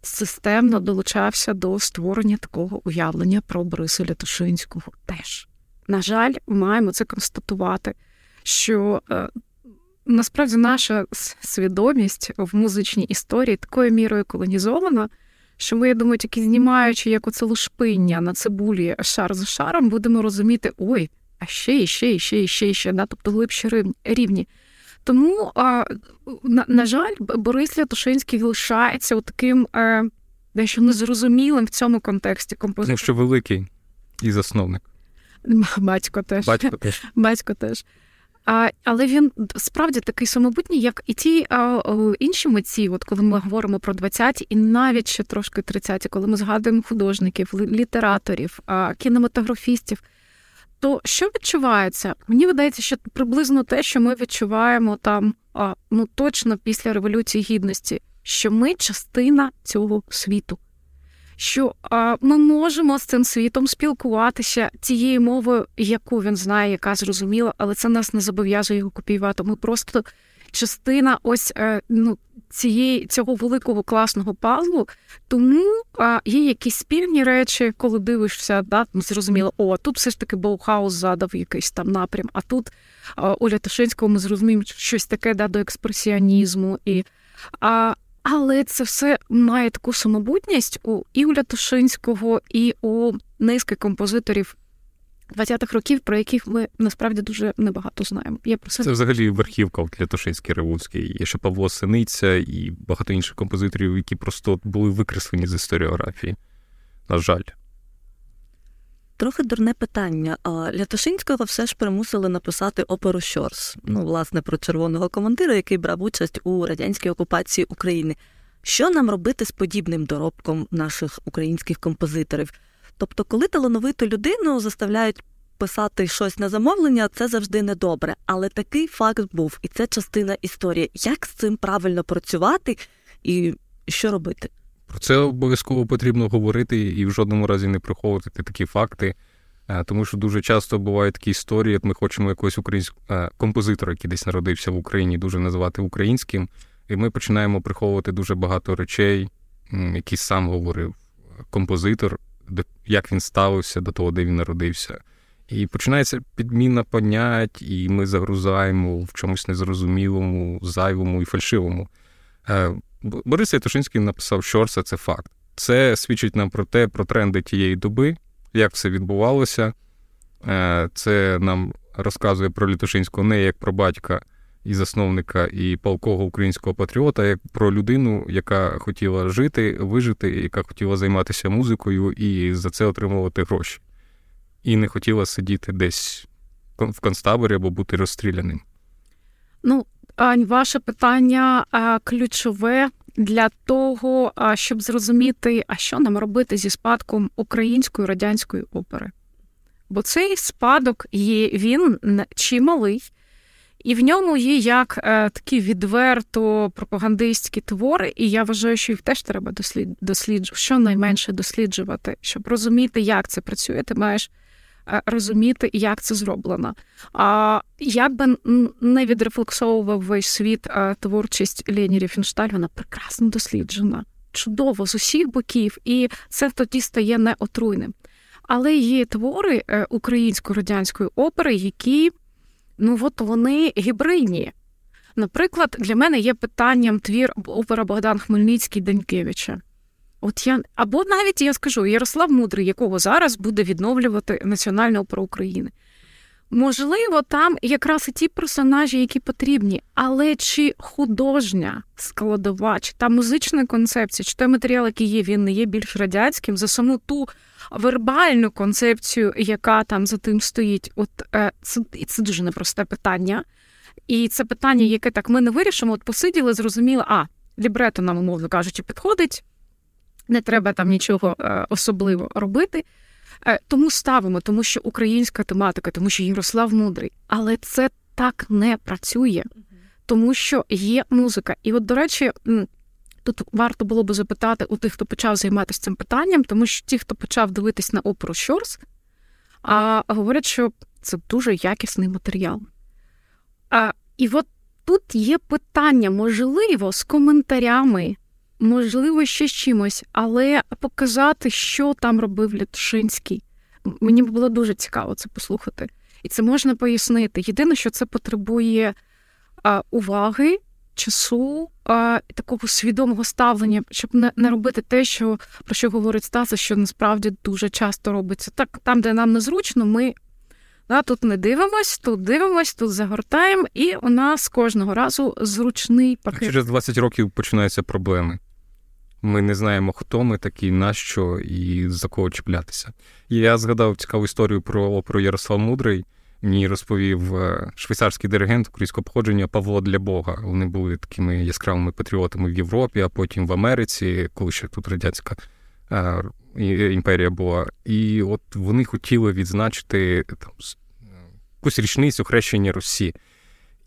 системно долучався до створення такого уявлення про Бориса Лятушинського. Теж. На жаль, маємо це констатувати, що е, насправді наша свідомість в музичній історії такою мірою колонізована, що ми, я думаю, тільки знімаючи як оце лушпиння на цибулі шар за шаром, будемо розуміти, ой, а ще, і ще, і ще, і ще, і ще, да? тобто глибші рівні. Тому, а, на, на жаль, Борис Лятушинський лишається таким е, дещо незрозумілим в цьому контексті композитором. Тому що великий і засновник. Батько теж. Батько теж. Батько теж. Але він справді такий самобутній, як і ті інші митці, от коли ми говоримо про 20-ті, і навіть ще трошки 30-ті, коли ми згадуємо художників, літераторів, кінематографістів. То що відчувається? Мені видається, що приблизно те, що ми відчуваємо там, ну точно після Революції Гідності, що ми частина цього світу що ми можемо з цим світом спілкуватися тією мовою, яку він знає, яка зрозуміла, але це нас не зобов'язує його копіювати. Ми просто частина ось е, ну, цієї цього великого класного пазлу, тому є якісь спільні речі, коли дивишся, да, зрозуміло, о, тут все ж таки Боухаус задав якийсь там напрям, а тут Оля Ташинського ми зрозуміємо щось таке да, до експресіонізму. І, а, Але це все має таку самобутність у і Тушинського і у низки композиторів 20-х років, про яких ми насправді дуже небагато знаємо. Я про це... це взагалі верхівка для Тушинський Ревуцький. Є ще Павло Синиця і багато інших композиторів, які просто були викреслені з історіографії. На жаль. Трохи дурне питання. Лятошинського все ж примусили написати оперу Щорс. Ну, власне, про червоного командира, який брав участь у радянській окупації України. Що нам робити з подібним доробком наших українських композиторів? Тобто, коли талановиту людину заставляють писати щось на замовлення, це завжди недобре. Але такий факт був, і це частина історії. Як з цим правильно працювати і що робити? Про це обов'язково потрібно говорити і в жодному разі не приховувати такі факти. Е, тому що дуже часто бувають такі історії, як ми хочемо якогось українського е, композитора, який десь народився в Україні, дуже називати українським, і ми починаємо приховувати дуже багато речей, які сам говорив композитор, як він ставився до того, де він народився. І починається підміна понять, і ми загрузаємо в чомусь незрозумілому, зайвому і фальшивому. Борис Ятушинський написав, що це факт. Це свідчить нам про те, про тренди тієї доби, як все відбувалося. Е, це нам розказує про Літушинського не як про батька і засновника і палкого українського патріота, як про людину, яка хотіла жити, вижити, яка хотіла займатися музикою і за це отримувати гроші. І не хотіла сидіти десь в концтаборі або бути розстріляним. Ну, Ань, ваше питання ключове для того, щоб зрозуміти, а що нам робити зі спадком української радянської опери. Бо цей спадок є він чималий, і в ньому є як е, такі відверто пропагандистські твори, і я вважаю, що їх теж треба дослід... досліджувати, щонайменше досліджувати, щоб розуміти, як це працює. Ти маєш розуміти, як це зроблено. А як би не відрефлексовував весь світ е, творчість Лені Ріфеншталь, вона прекрасно досліджена, чудово з усіх боків, і це тоді стає неотруйним. Але є твори е, українсько-радянської опери, які ну от вони гібридні. Наприклад, для мене є питанням твір опера Богдан Хмельницький Данькевича. От я або навіть я скажу Ярослав Мудрий, якого зараз буде відновлювати Національна опера України. Можливо, там якраз і ті персонажі, які потрібні, але чи художня складова, чи та музична концепція, чи той матеріал, який є, він не є більш радянським за саму ту вербальну концепцію, яка там за тим стоїть. От е, це це дуже непросте питання. І це питання, яке так ми не вирішимо. От посиділи, зрозуміли, а лібрето нам, умовно кажучи, підходить не треба там нічого е, особливо робити. Е, тому ставимо, тому що українська тематика, тому що Ярослав мудрий. Але це так не працює, тому що є музика. І, от, до речі, тут варто було би запитати у тих, хто почав займатися цим питанням, тому що ті, хто почав дивитись на оперу Щорс, а говорять, що це дуже якісний матеріал. А, І от тут є питання, можливо, з коментарями можливо, ще з чимось, але показати, що там робив Лятушинський. Мені було дуже цікаво це послухати. І це можна пояснити. Єдине, що це потребує а, уваги, часу, а, такого свідомого ставлення, щоб не, не робити те, що про що говорить Стаса, що насправді дуже часто робиться. Так, там, де нам незручно, ми да, тут не дивимось, тут дивимось, тут загортаємо, і у нас кожного разу зручний пакет. Через 20 років починаються проблеми. Ми не знаємо, хто ми такі, нащо і за кого чіплятися. Я згадав цікаву історію про оперу Ярослав Мудрий. Мені розповів е, швейцарський диригент українського походження Павло для Бога. Вони були такими яскравими патріотами в Європі, а потім в Америці, коли ще тут радянська е, імперія була. І от вони хотіли відзначити там якусь річницю хрещення Русі.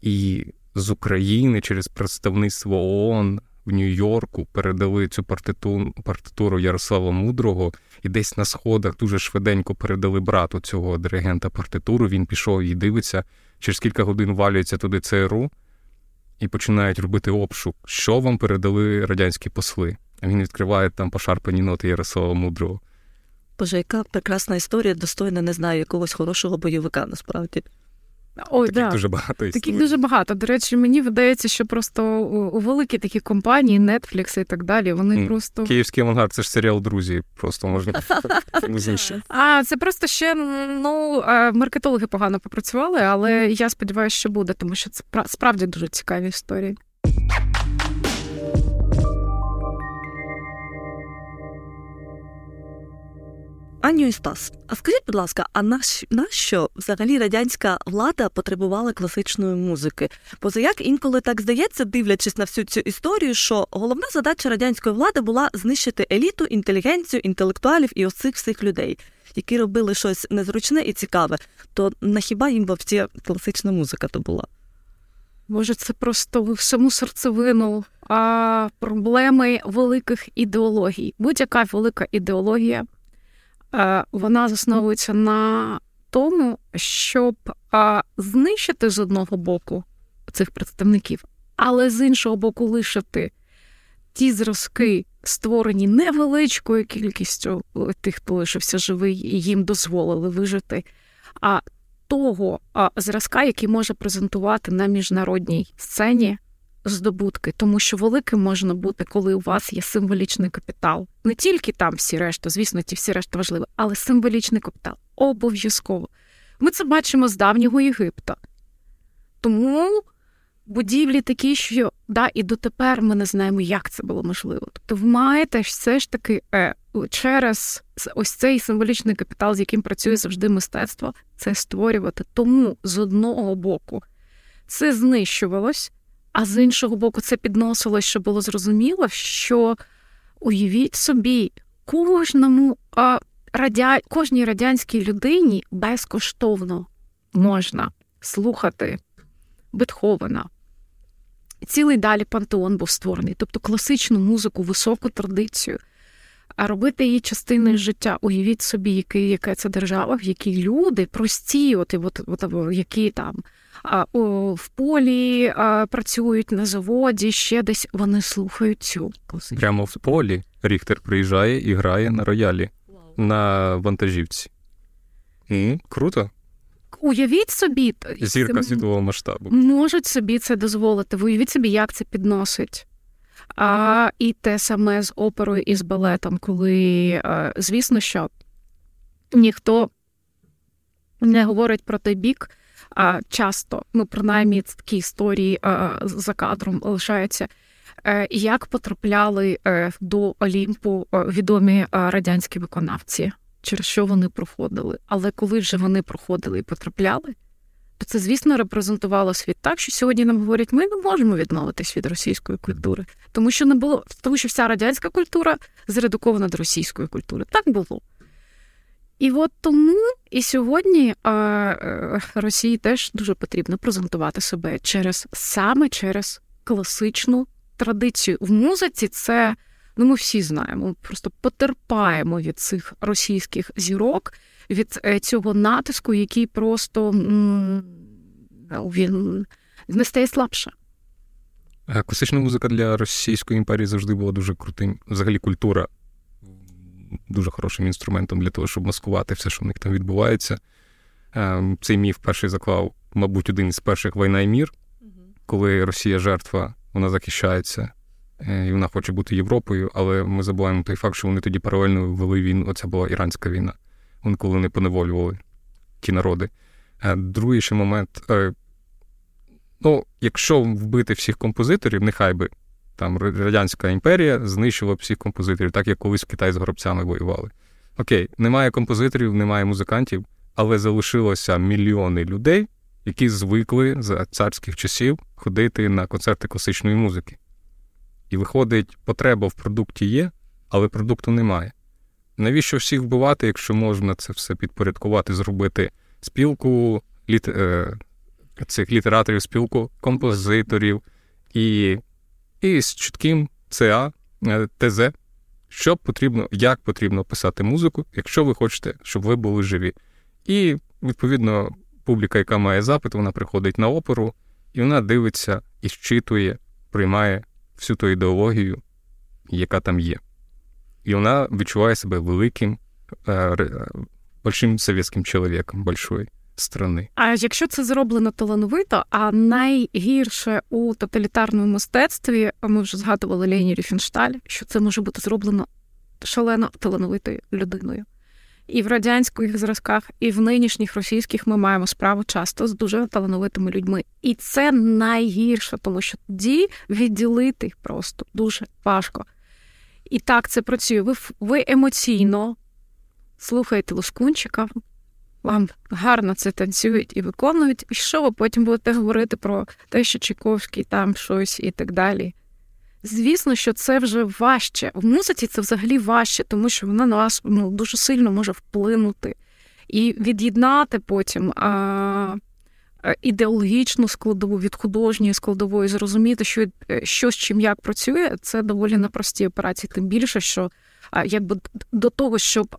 І з України через представництво ООН в Нью-Йорку передали цю партиту, партитуру Ярослава Мудрого, і десь на сходах дуже швиденько передали брату цього диригента партитуру. Він пішов і дивиться, через кілька годин валюється туди ЦРУ. і починають робити обшук, що вам передали радянські посли. А він відкриває там пошарпані ноти Ярослава Мудрого. Боже, яка прекрасна історія, достойна, не знаю, якогось хорошого бойовика насправді. Ой, Таких да. дуже багато історій. Таких дуже багато. До речі, мені видається, що просто у, великі такі компанії, Netflix і так далі, вони mm. просто. Київський авангард це ж серіал Друзі. Просто можна. А це просто ще ну маркетологи погано попрацювали, але я сподіваюся, що буде, тому що це пра- справді дуже цікаві історії. Аню і Стас, а скажіть, будь ласка, а наш- нащо взагалі радянська влада потребувала класичної музики? Поза як інколи так здається, дивлячись на всю цю історію, що головна задача радянської влади була знищити еліту, інтелігенцію, інтелектуалів і ось цих всіх людей, які робили щось незручне і цікаве. То на хіба їм вовці класична музика то була? Може, це просто в саму серцевину а, проблеми великих ідеологій. Будь-яка велика ідеологія вона засновується на тому, щоб знищити з одного боку цих представників, але з іншого боку лишити ті зразки, створені невеличкою кількістю тих, хто лишився живий, і їм дозволили вижити. А того а, зразка, який може презентувати на міжнародній сцені здобутки, тому що великим можна бути, коли у вас є символічний капітал. Не тільки там всі решта, звісно, ті всі решта важливі, але символічний капітал обов'язково. Ми це бачимо з давнього Єгипта. Тому будівлі такі, що да, і дотепер ми не знаємо, як це було можливо. Тобто, ви маєте все ж таки е, через ось цей символічний капітал, з яким працює завжди мистецтво, це створювати. Тому з одного боку це знищувалось, а з іншого боку, це підносилось, щоб було зрозуміло, що уявіть собі, кожному а, радя... кожній радянській людині безкоштовно можна слухати Бетховена. Цілий далі пантеон був створений, тобто класичну музику, високу традицію, а робити її частиною життя. Уявіть собі, який, яка це держава, в якій люди прості, от, от, от, які там в полі працюють на заводі, ще десь вони слухають цю класичну. Прямо в полі Ріхтер приїжджає і грає на роялі на вантажівці. М, Круто. Уявіть собі, Зірка світового масштабу. можуть собі це дозволити. Уявіть собі, як це підносить. А, І те саме з оперою і з балетом, коли, звісно, що ніхто не говорить про той бік. А часто, ну принаймні, такі історії за кадром лишаються. Е, Як потрапляли е, до Олімпу е, відомі е, радянські виконавці, через що вони проходили. Але коли вже вони проходили і потрапляли, то це, звісно, репрезентувало світ так, що сьогодні нам говорять, ми не можемо відмовитись від російської культури, тому що не було, тому що вся радянська культура зредукована до російської культури. Так було. І от тому і сьогодні е, Росії теж дуже потрібно презентувати себе через саме через класичну традицію. В музиці це ну ми всі знаємо, просто потерпаємо від цих російських зірок, від е, цього натиску, який просто м, він не стає слабше. Е, Класична музика для Російської імперії завжди була дуже крутим. Взагалі культура дуже хорошим інструментом для того, щоб маскувати все, що в них там відбувається. Е, Цей міф перший заклав, мабуть, один із перших війна і мір, коли Росія жертва, вона захищається, е, і вона хоче бути Європою, але ми забуваємо той факт, що вони тоді паралельно вели війну. Оця була іранська війна. Вони коли не поневолювали ті народи. Е, Другий ще момент. е, Ну, якщо вбити всіх композиторів, нехай би там Радянська імперія знищила всіх композиторів, так як колись Китай з горобцями воювали. Окей, немає композиторів, немає музикантів, але залишилося мільйони людей, які звикли за царських часів ходити на концерти класичної музики. І виходить, потреба в продукті є, але продукту немає. Навіщо всіх вбивати, якщо можна це все підпорядкувати, зробити спілку літ... е... цих літераторів, спілку композиторів і, і з чітким ЦА, е, ТЗ, що потрібно, як потрібно писати музику, якщо ви хочете, щоб ви були живі. І, відповідно, публіка, яка має запит, вона приходить на оперу І вона дивиться і щитує, приймає всю ту ідеологію, яка там є. І вона відчуває себе великим, е, большим совєтським чоловіком большої страни. А якщо це зроблено талановито, а найгірше у тоталітарному мистецтві, ми вже згадували Лені Ріфеншталь, що це може бути зроблено шалено талановитою людиною. І в радянських зразках, і в нинішніх російських ми маємо справу часто з дуже талановитими людьми. І це найгірше, тому що тоді відділити просто дуже важко. І так це працює. Ви ви емоційно слухаєте Лускунчика, вам гарно це танцюють і виконують, і що ви потім будете говорити про те, що Чайковський там щось і так далі. Звісно, що це вже важче. В музиці це взагалі важче, тому що вона на вас ну, дуже сильно може вплинути і від'єднати потім а, ідеологічну складову від художньої складової, зрозуміти, що що з чим як працює, це доволі непрості операції, тим більше, що якби до того, щоб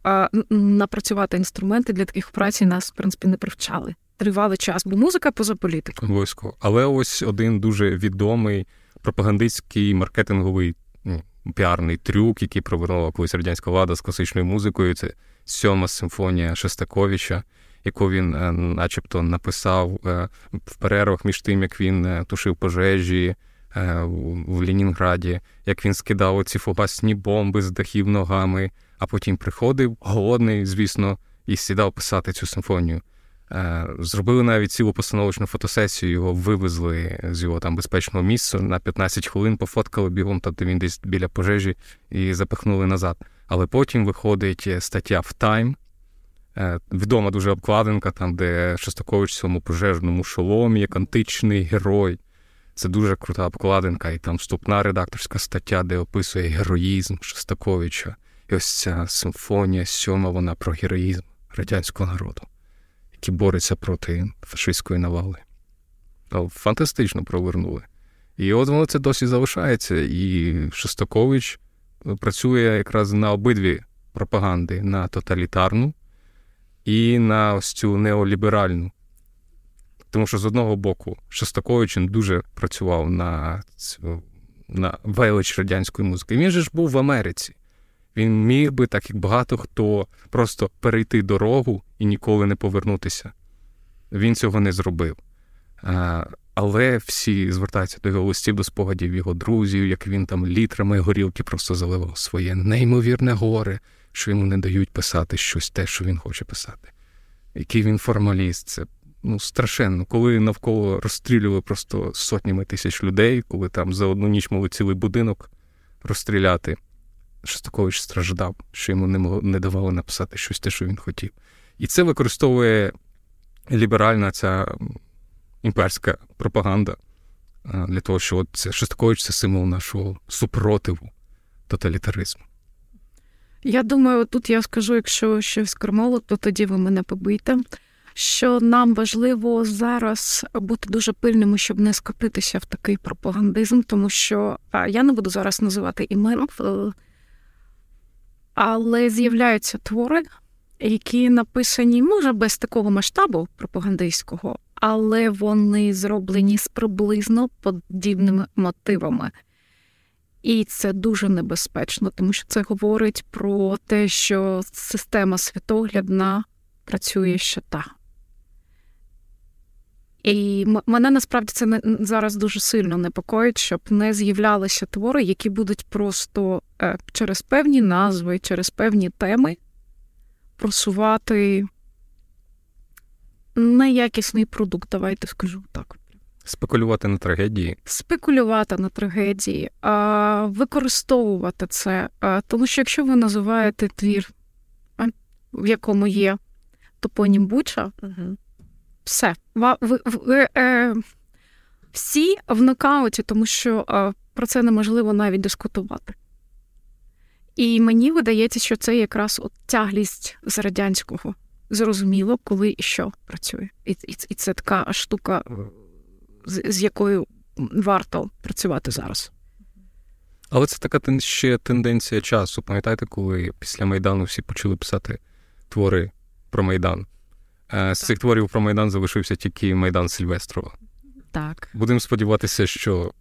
напрацювати інструменти для таких операцій, нас в принципі не привчали. Тривалий час, бо музика поза політикою. Обов'язково. Але ось один дуже відомий пропагандистський маркетинговий ну, піарний трюк, який провернула колись радянська влада з класичною музикою. Це сьома симфонія Шестаковича, яку він, е, начебто, написав е, в перервах між тим, як він е, тушив пожежі. В Ленінграді, як він скидав оці фугасні бомби з дахів ногами, а потім приходив голодний, звісно, і сідав писати цю симфонію. Е, зробили навіть цілу постановочну фотосесію, його вивезли з його там безпечного місця на 15 хвилин, пофоткали бігом, там де він десь біля пожежі і запихнули назад. Але потім виходить стаття в Time, е, відома дуже обкладинка, там, де Шостакович в цьому пожежному шоломі, як античний герой. Це дуже крута обкладинка, і там вступна редакторська стаття, де описує героїзм Шостаковича. І ось ця симфонія сьома, вона про героїзм радянського народу, який бореться проти фашистської навали. Фантастично провернули. І от воно це досі залишається. І Шостакович працює якраз на обидві пропаганди: на тоталітарну і на ось цю неоліберальну. Тому що з одного боку Шостакович дуже працював на на велич радянської музики. Він же ж був в Америці. Він міг би, так як багато хто, просто перейти дорогу і ніколи не повернутися. Він цього не зробив. А, Але всі звертаються до його листів, до спогадів його друзів, як він там літрами горілки просто заливав своє неймовірне горе, що йому не дають писати щось те, що він хоче писати. Який він формаліст, це ну, страшенно, коли навколо розстрілювали просто сотнями тисяч людей, коли там за одну ніч могли цілий будинок розстріляти. Шостакович страждав, що йому не мог, не давали написати щось те, що він хотів. І це використовує ліберальна ця імперська пропаганда для того, що це Шостакович це символ нашого супротиву тоталітаризму. Я думаю, тут я скажу, якщо щось кормоло, то тоді ви мене побийте що нам важливо зараз бути дуже пильними, щоб не скотитися в такий пропагандизм, тому що я не буду зараз називати імен, е, але з'являються твори, які написані, може, без такого масштабу пропагандистського, але вони зроблені з приблизно подібними мотивами. І це дуже небезпечно, тому що це говорить про те, що система світоглядна працює ще та. І мене насправді це не зараз дуже сильно непокоїть, щоб не з'являлися твори, які будуть просто е, через певні назви, через певні теми просувати неякісний продукт. Давайте скажу так. Спекулювати на трагедії. Спекулювати на трагедії, а, використовувати це. А, тому що якщо ви називаєте твір, в якому є топонім Буча, угу все. Ви, ви, е, Всі в нокауті, тому що е, про це неможливо навіть дискутувати. І мені видається, що це якраз от тяглість з радянського. Зрозуміло, коли і що працює. І і, і це така штука, з, з якою варто працювати зараз. Але це така ще тенденція часу. Пам'ятаєте, коли після Майдану всі почали писати твори про Майдан? Е, з цих творів про Майдан залишився тільки Майдан Сильвестрова. Так. Будемо сподіватися, що.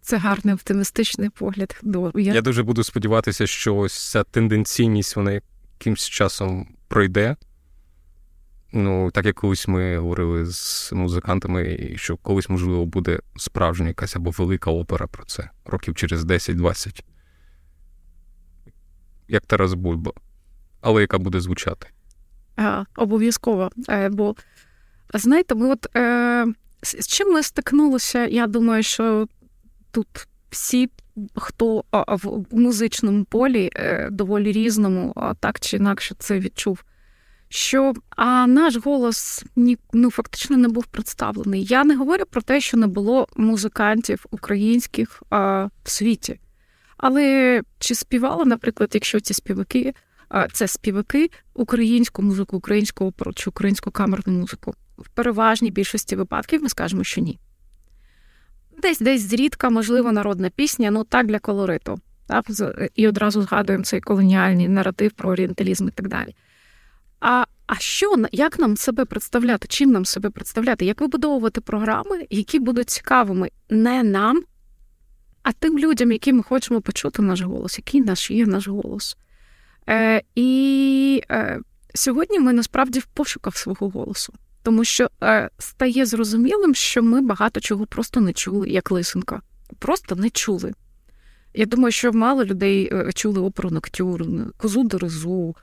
Це гарний оптимістичний погляд. Я... Я дуже буду сподіватися, що ось ця тенденційність вона якимсь часом пройде. Ну, так як колись ми говорили з музикантами, і що колись, можливо, буде справжня якась або велика опера про це, років через 10-20. Як Тарас Бульба, але яка буде звучати. А, Обов'язково. Е, бо, знаєте, ми от е, з чим ми стикнулися, я думаю, що тут всі, хто в музичному полі е, доволі різному, так чи інакше це відчув що а наш голос ні, ну, фактично не був представлений. Я не говорю про те, що не було музикантів українських а, в світі. Але чи співали, наприклад, якщо ці співаки, це співаки українську музику, українську оперу чи українську камерну музику? В переважній більшості випадків ми скажемо, що ні. Десь десь зрідка, можливо, народна пісня, ну так для колориту. Так? І одразу згадуємо цей колоніальний наратив про орієнталізм і так далі. А а що як нам себе представляти? Чим нам себе представляти? Як вибудовувати програми, які будуть цікавими не нам, а тим людям, які ми хочемо почути наш голос, який наш є наш голос? Е, І е, сьогодні ми насправді в пошуках свого голосу, тому що е, стає зрозумілим, що ми багато чого просто не чули, як лисенка. Просто не чули. Я думаю, що мало людей е, чули оперу Ноктюрн, козу Дерезу,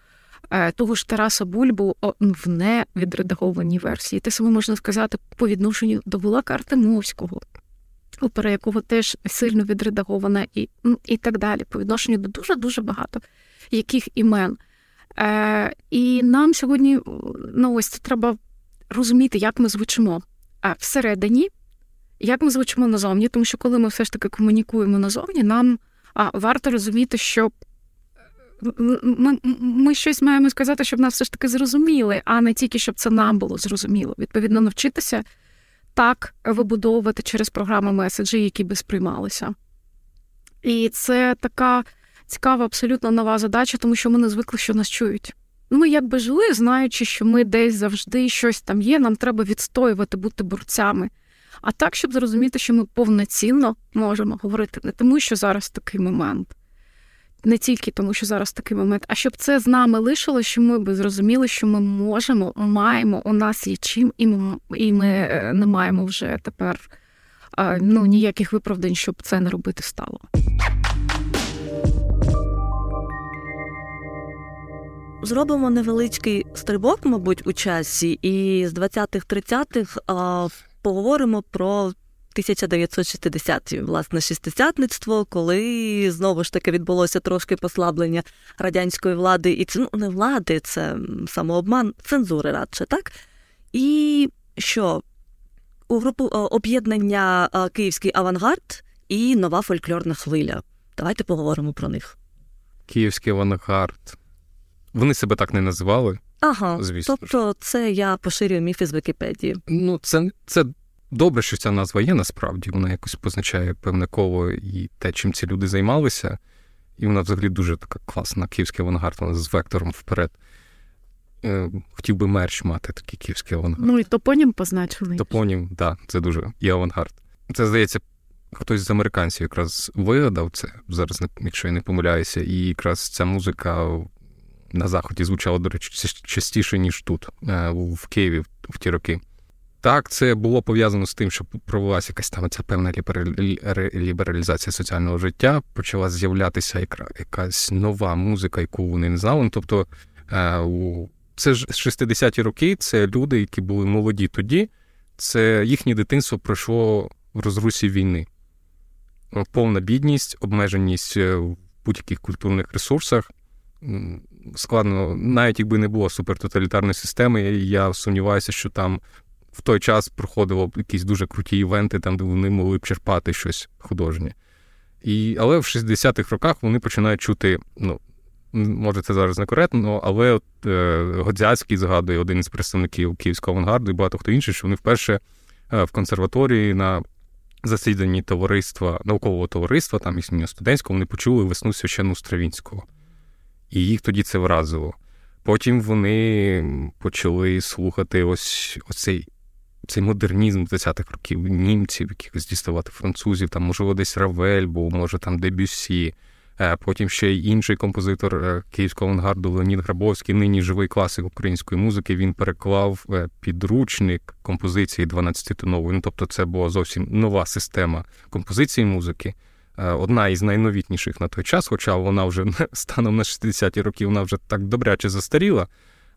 Е, того ж Тараса Бульбу в невідредагованій версії. Те саме можна сказати по відношенню до Булака Артемовського, опера якого теж сильно відредагована, і і так далі, по відношенню до дуже-дуже багато яких імен. Е, І нам сьогодні ну ось треба розуміти, як ми звучимо всередині, як ми звучимо назовні, тому що коли ми все ж таки комунікуємо назовні, нам варто розуміти, що ми ми щось маємо сказати, щоб нас все ж таки зрозуміли, а не тільки щоб це нам було зрозуміло. Відповідно, навчитися так вибудовувати через програми меседжі, які би сприймалися. І це така цікава, абсолютно нова задача, тому що ми не звикли, що нас чують. Ну, ми якби жили, знаючи, що ми десь завжди щось там є, нам треба відстоювати, бути борцями. А так, щоб зрозуміти, що ми повноцінно можемо говорити не тому, що зараз такий момент не тільки тому, що зараз такий момент, а щоб це з нами лишило, що ми би зрозуміли, що ми можемо, маємо, у нас є чим, і ми, і ми е, не маємо вже тепер ну, ніяких виправдань, щоб це не робити стало. Зробимо невеличкий стрибок, мабуть, у часі, і з 20-х-30-х поговоримо про 1960-ті, власне, шістдесятництво, коли знову ж таки відбулося трошки послаблення радянської влади, і ну, не влади, це самообман, цензури радше, так? І що? У групу об'єднання Київський авангард і нова фольклорна хвиля. Давайте поговоримо про них. Київський авангард. Вони себе так не називали. Ага, звісно. Тобто, це я поширюю міфи з Вікіпедії. Ну, це це добре, що ця назва є насправді. Вона якось позначає певне коло і те, чим ці люди займалися. І вона взагалі дуже така класна, київський авангард, вона з вектором вперед. Е, хотів би мерч мати такий київський авангард. Ну і топонім позначений. Топонім, так, да, це дуже і авангард. Це здається, хтось з американців якраз вигадав це зараз, якщо я не помиляюся, і якраз ця музика на заході звучала, до речі, частіше, ніж тут, е, в Києві в ті роки. Так, це було пов'язано з тим, що провелася якась там ця певна лібералізація соціального життя, почала з'являтися якась нова музика, яку вони не знали. Тобто е, це ж 60-ті роки, це люди, які були молоді тоді, це їхнє дитинство пройшло в розрусі війни. Повна бідність, обмеженість е, в будь-яких культурних ресурсах. Складно, навіть якби не було супертоталітарної системи, я сумніваюся, що там в той час проходило якісь дуже круті івенти, там де вони могли б черпати щось художнє. І, Але в 60-х роках вони починають чути, ну, може, це зараз некоректно, але от, е, Годзяцький згадує один із представників Київського авангарду і багато хто інший, що вони вперше е, в консерваторії на засіданні товариства, наукового товариства, там і студентського, вони почули весну священну Стравінського. І їх тоді це вразило. Потім вони почали слухати ось оцей цей модернізм 20-х років німців, якихось діставати французів, там, можливо, десь Равель, був, може там Дебюсі. Е, потім ще й інший композитор е, київського авангарду Леонід Грабовський, нині живий класик української музики. Він переклав е, підручник композиції 12-тонової. Ну, тобто, це була зовсім нова система композиції музики. Одна із найновітніших на той час, хоча вона вже станом на 60-ті роки вона вже так добряче застаріла.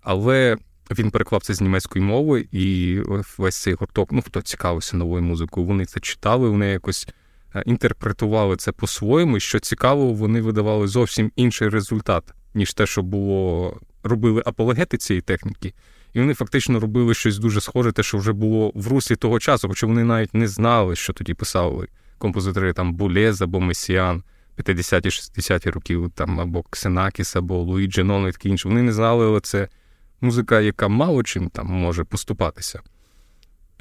Але він переклав це з німецької мови, і весь цей гурток, ну хто цікавився новою музикою, вони це читали, вони якось Е, інтерпретували це по-своєму, і що цікаво, вони видавали зовсім інший результат, ніж те, що було робили апологети цієї техніки. І вони фактично робили щось дуже схоже, те, що вже було в руслі того часу, хоча вони навіть не знали, що тоді писали композитори там Булез або Месіан 50-60-ті років, там або Ксенакіс, або Луїджі Нон і таке інше. Вони не знали, але це музика, яка мало чим там може поступатися.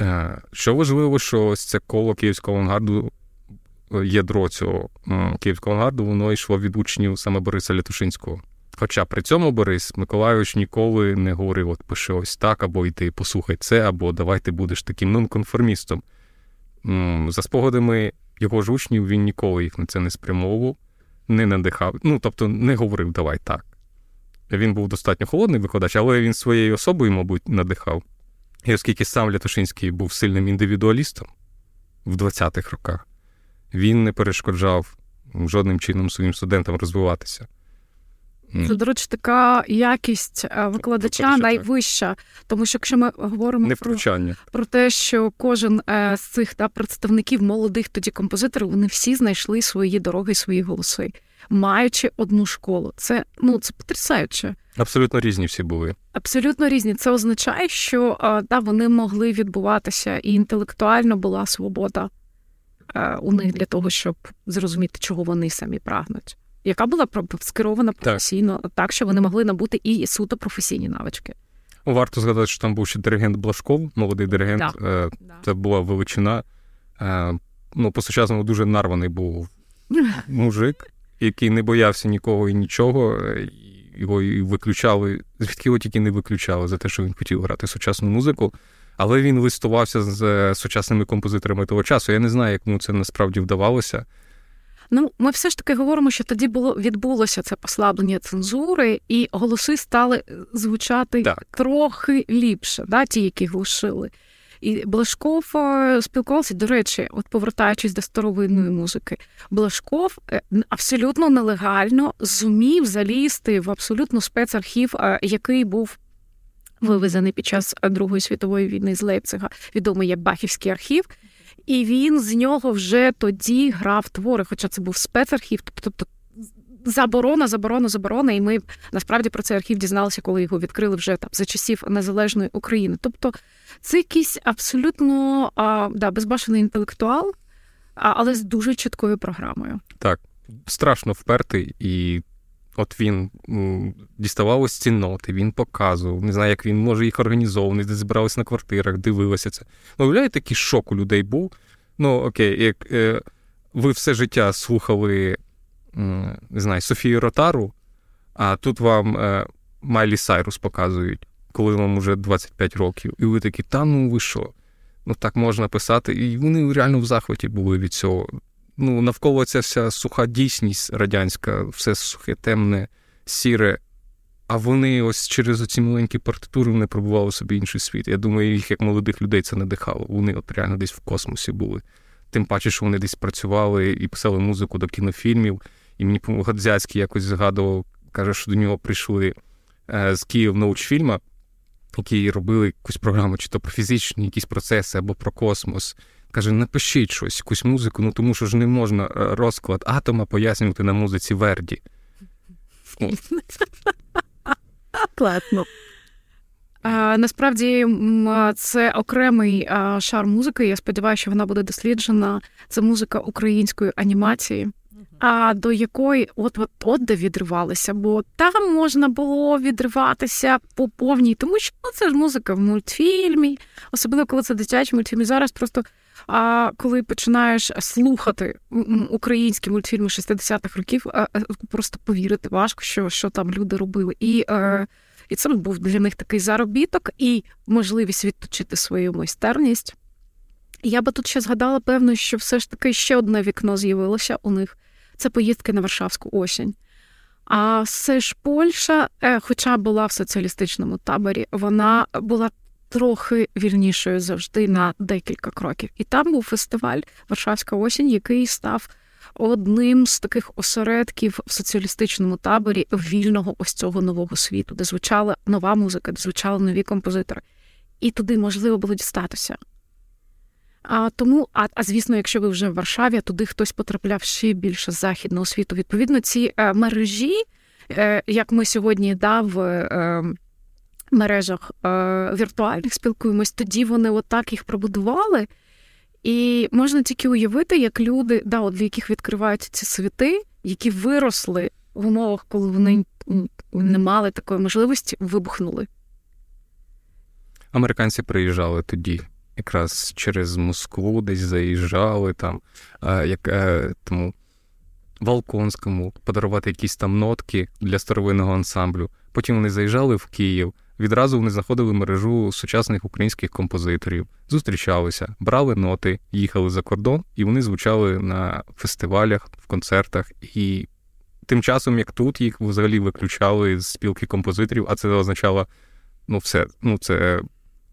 Е, що важливо, що ось це коло київського авангарду ядро цього київського авангарду, воно йшло від учнів саме Бориса Лятушинського. Хоча при цьому Борис Миколайович ніколи не говорив, от пиши ось так, або йди послухай це, або давай ти будеш таким нонконформістом. За спогадами його ж учнів, він ніколи їх на це не спрямовував, не надихав, ну тобто не говорив давай так. Він був достатньо холодний викладач, але він своєю особою, мабуть, надихав. І оскільки сам Лятушинський був сильним індивідуалістом в 20-х роках, він не перешкоджав жодним чином своїм студентам розвиватися. Це, до речі, така якість е, викладача найвища, тому що якщо ми говоримо про про те, що кожен е, з цих та, представників молодих тоді композиторів, вони всі знайшли свої дороги, свої голоси, маючи одну школу. Це ну це потрясаюче. Абсолютно різні всі були. Абсолютно різні. Це означає, що е, да, вони могли відбуватися, і інтелектуально була свобода у них для того, щоб зрозуміти, чого вони самі прагнуть, яка була скерована професійно, так, так що вони могли набути і суто професійні навички. Варто згадати, що там був ще диригент Блашков, молодий диригент. Да. Е, це була величина. Е, ну, по сучасному дуже нарваний був мужик, який не боявся нікого і нічого. Його і виключали, звідки його тільки не виключали за те, що він хотів грати сучасну музику але він листувався з е, сучасними композиторами того часу. Я не знаю, як йому це насправді вдавалося. Ну, ми все ж таки говоримо, що тоді було відбулося це послаблення цензури, і голоси стали е, звучати так. трохи ліпше, да, ті, які глушили. І Блашков е, спілкувався, до речі, от повертаючись до старовинної музики, Блашков абсолютно нелегально зумів залізти в абсолютно спецархів, який був вивезений під час Другої світової війни з Лейпцига, відомий як Бахівський архів. І він з нього вже тоді грав твори, хоча це був спецархів, тобто заборона, заборона, заборона. І ми насправді про цей архів дізналися, коли його відкрили вже там за часів незалежної України. Тобто це якийсь абсолютно а, да, безбашений інтелектуал, але з дуже чіткою програмою. Так, страшно впертий і От він діставав ось ці ноти, він показував, не знаю, як він може їх організовувати, де збиралися на квартирах, дивилися це. Ну, уявляєте, який шок у людей був. Ну, окей, як е, ви все життя слухали не знаю, Софію Ротару, а тут вам е, Майлі Сайрус показують, коли вам уже 25 років. І ви такі, та ну ви що? Ну так можна писати. І вони реально в захваті були від цього ну, навколо ця вся суха дійсність радянська, все сухе, темне, сіре. А вони ось через оці маленькі партитури вони пробували собі інший світ. Я думаю, їх як молодих людей це надихало. Вони от реально десь в космосі були. Тим паче, що вони десь працювали і писали музику до кінофільмів. І мені Гадзяцький якось згадував, каже, що до нього прийшли е, з Київ научфільма, які робили якусь програму, чи то про фізичні якісь процеси або про космос. Каже, напишіть щось, якусь музику, ну тому що ж не можна е, розклад атома пояснювати на музиці Верді. Класно. Насправді це окремий шар музики. Я сподіваюся, що вона буде досліджена. Це музика української анімації, а до якої от от от де відривалися, бо там можна було відриватися по повній, тому що ну, це ж музика в мультфільмі, особливо коли це дитячий мультфільм. І Зараз просто а коли починаєш слухати українські мультфільми 60-х років, просто повірити важко, що що там люди робили. І е, І це був для них такий заробіток і можливість відточити свою майстерність. Я би тут ще згадала, певно, що все ж таки ще одне вікно з'явилося у них це поїздки на Варшавську осінь. А все ж Польща, е, хоча була в соціалістичному таборі, вона була трохи вільнішою завжди на декілька кроків. І там був фестиваль Варшавська осінь, який став одним з таких осередків в соціалістичному таборі вільного ось цього нового світу, де звучала нова музика, де звучали нові композитори. І туди можливо було дістатися. А тому, а, а звісно, якщо ви вже в Варшаві, туди хтось потрапляв ще більше з західного світу. Відповідно, ці е, мережі, е, як ми сьогодні да, в е, мережах е, віртуальних спілкуємось, тоді вони отак їх пробудували. І можна тільки уявити, як люди, да, от для яких відкриваються ці світи, які виросли в умовах, коли вони не мали такої можливості, вибухнули. Американці приїжджали тоді якраз через Москву десь заїжджали там, як е, тому Волконському подарувати якісь там нотки для старовинного ансамблю. Потім вони заїжджали в Київ. Відразу вони знаходили мережу сучасних українських композиторів, зустрічалися, брали ноти, їхали за кордон, і вони звучали на фестивалях, в концертах. І тим часом, як тут їх взагалі виключали з спілки композиторів, а це означало, ну, все, ну це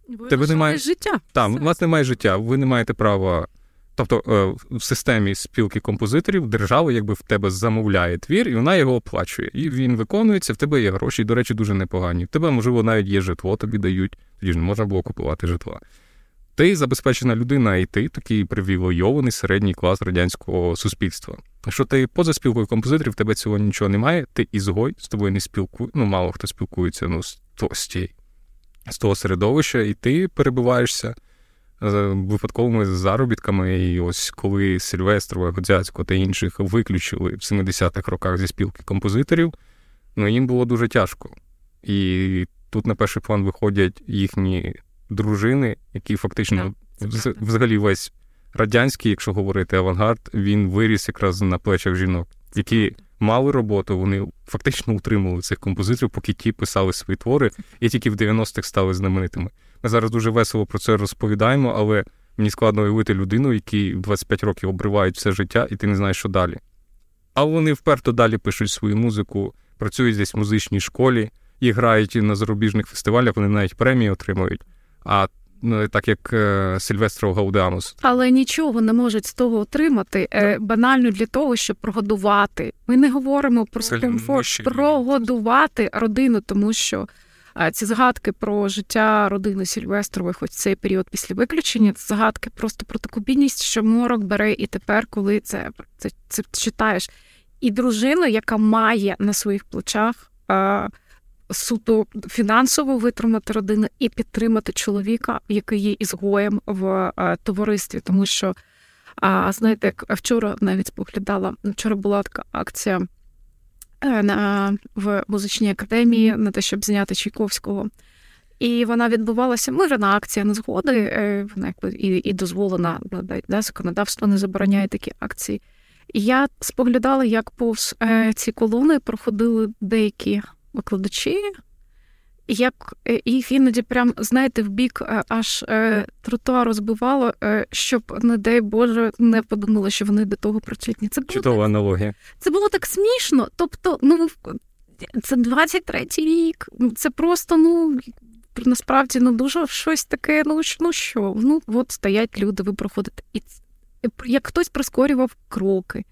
ви Тебе немає життя. Так, у вас немає життя, ви не маєте права. Тобто е, в системі спілки композиторів держава якби в тебе замовляє твір, і вона його оплачує. І він виконується, в тебе є гроші, до речі, дуже непогані. В тебе, можливо, навіть є житло, тобі дають, тоді ж не можна було купувати житла. Ти забезпечена людина, і ти такий привілейований середній клас радянського суспільства. Якщо ти поза спілкою композиторів, в тебе цього нічого немає, ти ізгой, з тобою не спілкує, ну мало хто спілкується ну, з, тієї з того середовища, і ти перебуваєшся е, випадковими заробітками. І ось коли Сильвестрова, Годзяцько та інших виключили в 70-х роках зі спілки композиторів, ну їм було дуже тяжко. І тут на перший план виходять їхні дружини, які фактично взагалі весь радянський, якщо говорити авангард, він виріс якраз на плечах жінок, які мали роботу, вони фактично утримували цих композиторів, поки ті писали свої твори, і тільки в 90-х стали знаменитими. Ми зараз дуже весело про це розповідаємо, але мені складно уявити людину, який в 25 років обривають все життя, і ти не знаєш, що далі. А вони вперто далі пишуть свою музику, працюють десь в музичній школі і грають на зарубіжних фестивалях, вони навіть премії отримують. А так як е, Сильвестро Гаудамус. Але нічого не можуть з того отримати е, банально для того, щоб прогодувати. Ми не говоримо про Це комфорт, прогодувати родину, тому що е, ці згадки про життя родини Сільвестрових, хоч цей період після виключення, це згадки просто про таку бідність, що морок бере і тепер, коли це, це, це читаєш. І дружина, яка має на своїх плечах суто фінансово витримати родину і підтримати чоловіка, який є ізгоєм в е, товаристві, тому що. А знаєте, як вчора навіть споглядала, вчора була така акція е, на, в музичній академії на те, щоб зняти Чайковського. І вона відбувалася мирна акція незгоди, е, вона якби і і дозволена, да, законодавство не забороняє такі акції. І я споглядала, як повз ці колони проходили деякі викладачі, як е, їх іноді прям, знаєте, в бік е, аж е, тротуару збивало, щоб, не дай Боже, не подумали, що вони до того причетні. Це було Чудова так, аналогія. Це було так смішно. Тобто, ну це 23-й рік, це просто, ну. Насправді ну дуже щось таке, ну ну що, ну от стоять люди, ви проходите. І як хтось прискорював кроки,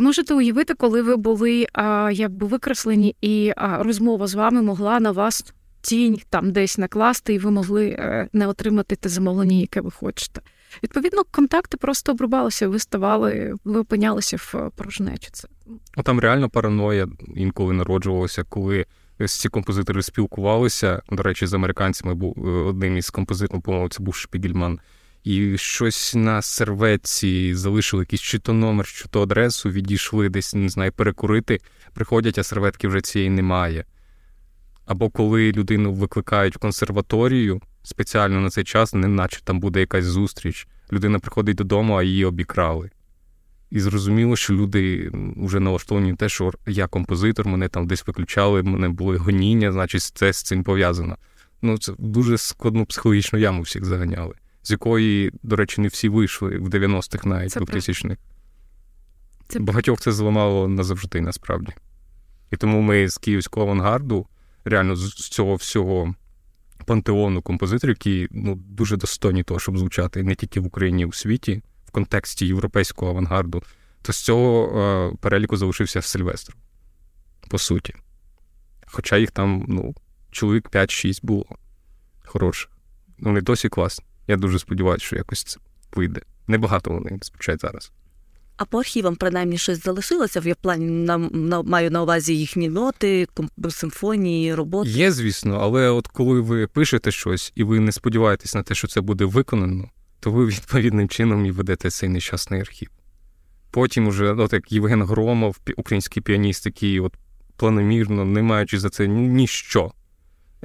можете уявити, коли ви були а, якби викреслені, і а, розмова з вами могла на вас тінь там десь накласти, і ви могли е, не отримати те замовлення, яке ви хочете. Відповідно, контакти просто обрубалися, ви ставали, ви опинялися в порожнечі. Це ну, там реально параноя інколи народжувалася, коли ці композитори спілкувалися. До речі, з американцями був е, одним із композиторів, по-моєму, це був Шпігельман і щось на серветці залишили якийсь чи то номер, чи то адресу, відійшли десь, не знаю, перекурити, приходять, а серветки вже цієї немає. Або коли людину викликають в консерваторію спеціально на цей час, не наче там буде якась зустріч. Людина приходить додому, а її обікрали. І зрозуміло, що люди вже налаштовані те, що я композитор, мене там десь виключали, мене були гоніння, значить, це з цим пов'язано. Ну, це дуже складну психологічну яму всіх заганяли, з якої, до речі, не всі вийшли в 90-х, навіть 2000-х. Це Багатьох це зламало назавжди, насправді. І тому ми з київського авангарду, реально з цього всього пантеону композиторів, які ну, дуже достойні того, щоб звучати не тільки в Україні, а у світі, в контексті європейського авангарду, то з цього е, переліку залишився Сильвестр, по суті. Хоча їх там, ну, чоловік 5-6 було хороших. Вони досі класні. Я дуже сподіваюся, що якось це вийде. Небагато вони звучать зараз. А по архівам, принаймні, щось залишилося в плані на, на маю на увазі їхні ноти, симфонії, роботи. Є, звісно, але от коли ви пишете щось і ви не сподіваєтесь на те, що це буде виконано, то ви відповідним чином і ведете цей нещасний архів. Потім, уже, от як Євген Громов, український піаніст, який от планомірно, не маючи за це ніщо.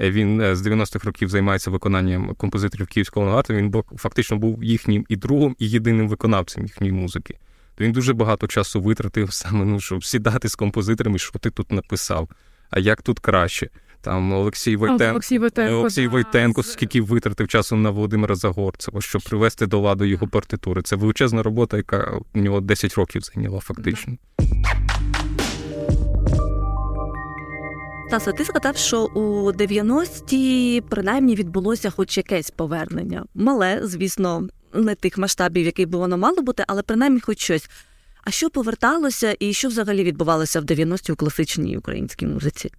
Е, він е, з 90-х років займається виконанням композиторів Київського авангарту. Він фактично був їхнім і другом, і єдиним виконавцем їхньої музики то він дуже багато часу витратив саме, ну, щоб сідати з композиторами, що ти тут написав, а як тут краще. Там Олексій Войтенко, Олексій Войтенко, Олексій Войтенко скільки витратив часу на Володимира Загорцева, щоб привести до ладу його партитури. Це величезна робота, яка у нього 10 років зайняла фактично. Таса, ти згадав, що у 90-ті принаймні відбулося хоч якесь повернення. Мале, звісно, не тих масштабів, який би воно мало бути, але принаймні хоч щось. А що поверталося, і що взагалі відбувалося в 90-ті у класичній українській музиці?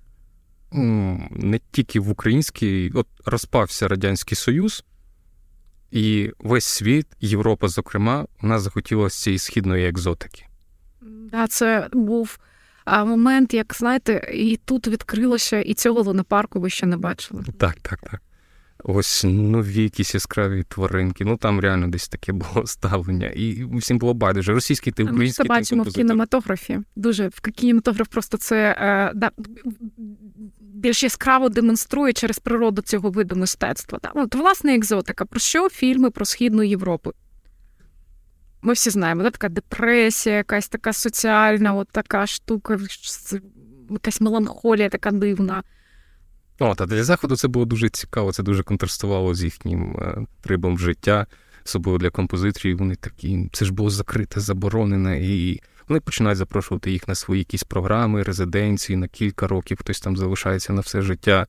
Не тільки в українській, от розпався Радянський Союз, і весь світ, Європа, зокрема, вона захотілася цієї східної екзотики. Да, це був момент, як знаєте, і тут відкрилося, і цього лунопарку ви ще не бачили. Так, так, так. Ось нові якісь яскраві тваринки. Ну там реально десь таке було ставлення. І всім було байдуже. Російський ти український Ми це бачимо в кінематографі. Дуже в кінематограф просто це е, да, більш яскраво демонструє через природу цього виду мистецтва. Да? От, власне, екзотика. Про що фільми про Східну Європу? Ми всі знаємо, да? така депресія, якась така соціальна, от така штука, якась меланхолія така дивна. От, а для заходу це було дуже цікаво, це дуже контрастувало з їхнім е, трибом життя, особливо для композиторів. Вони такі, це ж було закрите, заборонене, і вони починають запрошувати їх на свої якісь програми, резиденції на кілька років, хтось там залишається на все життя.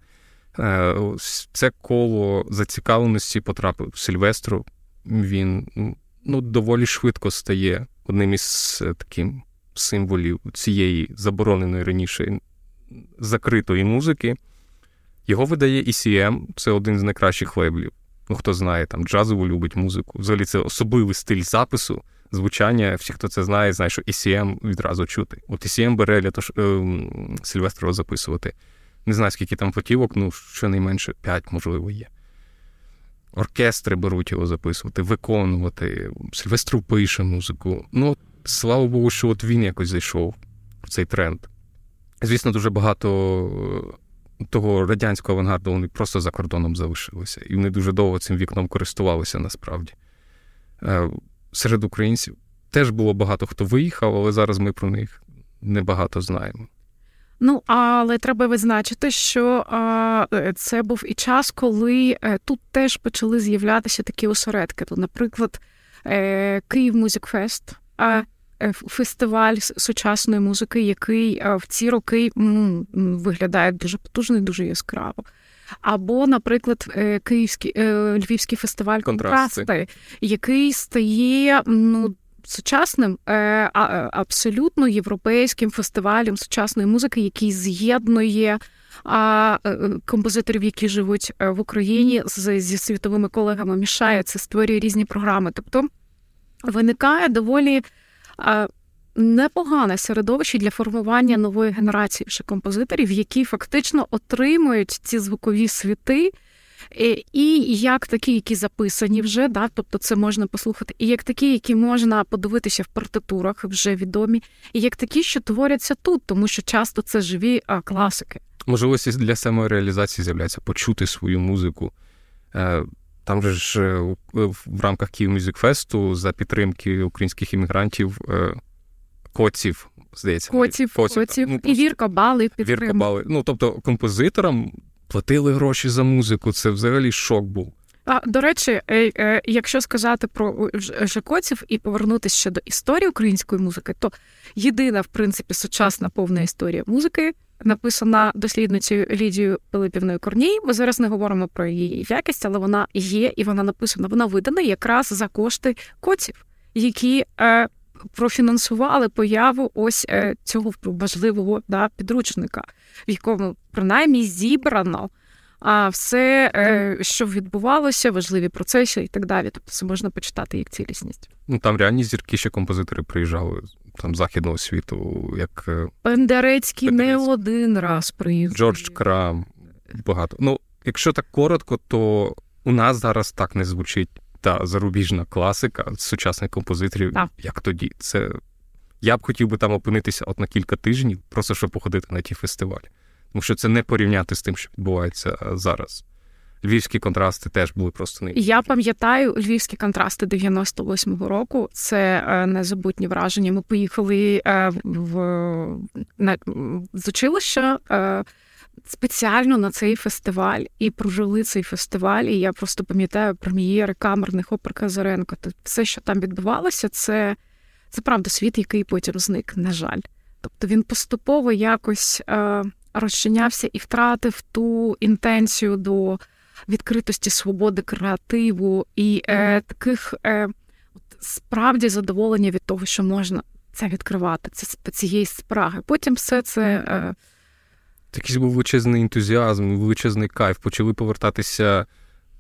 Е, це коло зацікавленості потрапив Сильвестру. Він ну, доволі швидко стає одним із е, таких символів цієї забороненої раніше закритої музики. Його видає ECM, це один з найкращих лейблів. Ну, хто знає, там джазову любить музику. Взагалі це особливий стиль запису, звучання. Всі, хто це знає, знає, що ECM відразу чути. От ECM бере для того, щоб е, Сильвестрова записувати. Не знаю, скільки там фотівок, ну щонайменше 5, можливо, є. Оркестри беруть його записувати, виконувати. Сильвестров пише музику. Ну, слава Богу, що от він якось зайшов в цей тренд. Звісно, дуже багато того радянського авангарду вони просто за кордоном залишилися. І вони дуже довго цим вікном користувалися насправді. Е, серед українців теж було багато хто виїхав, але зараз ми про них небагато знаємо. Ну, але треба визначити, що а, це був і час, коли е, тут теж почали з'являтися такі осередки. То, наприклад, е, Київ Музик Фест. Е, фестиваль сучасної музики, який е, в ці роки виглядає дуже потужно і дуже яскраво. Або, наприклад, е, Київський Львівський фестиваль контрасти, контрасти який стає ну. Сучасним абсолютно європейським фестивалем сучасної музики, який з'єднує композиторів, які живуть в Україні зі світовими колегами, це, створює різні програми. Тобто виникає доволі непогане середовище для формування нової генерації ще композиторів, які фактично отримують ці звукові світи. І як такі, які записані вже, да, тобто це можна послухати, і як такі, які можна подивитися в партитурах, вже відомі, і як такі, що творяться тут, тому що часто це живі а, класики. Можливості для самореалізації з'являється почути свою музику. Е, там же ж е, в рамках Київ Мюзик Фесту за підтримки українських іммігрантів е, Коців, здається. Котів, Коців, котів. ну, і Вірка Бали Вірка. Бали. Ну, тобто композиторам платили гроші за музику. Це взагалі шок був. А, до речі, е, е, якщо сказати про Ж- Жакоців і повернутися ще до історії української музики, то єдина, в принципі, сучасна повна історія музики написана дослідницею Лідією Пилипівною Корній. Ми зараз не говоримо про її якість, але вона є і вона написана. Вона видана якраз за кошти коців, які е, профінансували появу ось е, цього важливого да, підручника, в якому принаймні зібрано а все, е, що відбувалося, важливі процеси і так далі. Тобто це можна почитати як цілісність. Ну там реальні зірки ще композитори приїжджали там західного світу, як е, Бендерецький не один раз приїздив. Джордж Крам. Багато. Ну, якщо так коротко, то у нас зараз так не звучить та зарубіжна класика сучасних композиторів, Так. як тоді. Це я б хотів би там опинитися от на кілька тижнів, просто щоб походити на ті фестивалі. Тому що це не порівняти з тим, що відбувається е, зараз. Львівські контрасти теж були просто не Я пам'ятаю львівські контрасти 98-го року. Це е, незабутні враження. Ми поїхали е, в на з училища спеціально на цей фестиваль і прожили цей фестиваль. І я просто пам'ятаю прем'єри камерних опер Казаренко. Тобто все, що там відбувалося, це, це правда світ, який потім зник, на жаль. Тобто він поступово якось е, розчинявся і втратив ту інтенцію до відкритості свободи креативу і е, таких е, от, справді задоволення від того, що можна це відкривати, це цієї спраги. Потім все це. Е, Такий був величезний ентузіазм, величезний кайф. Почали повертатися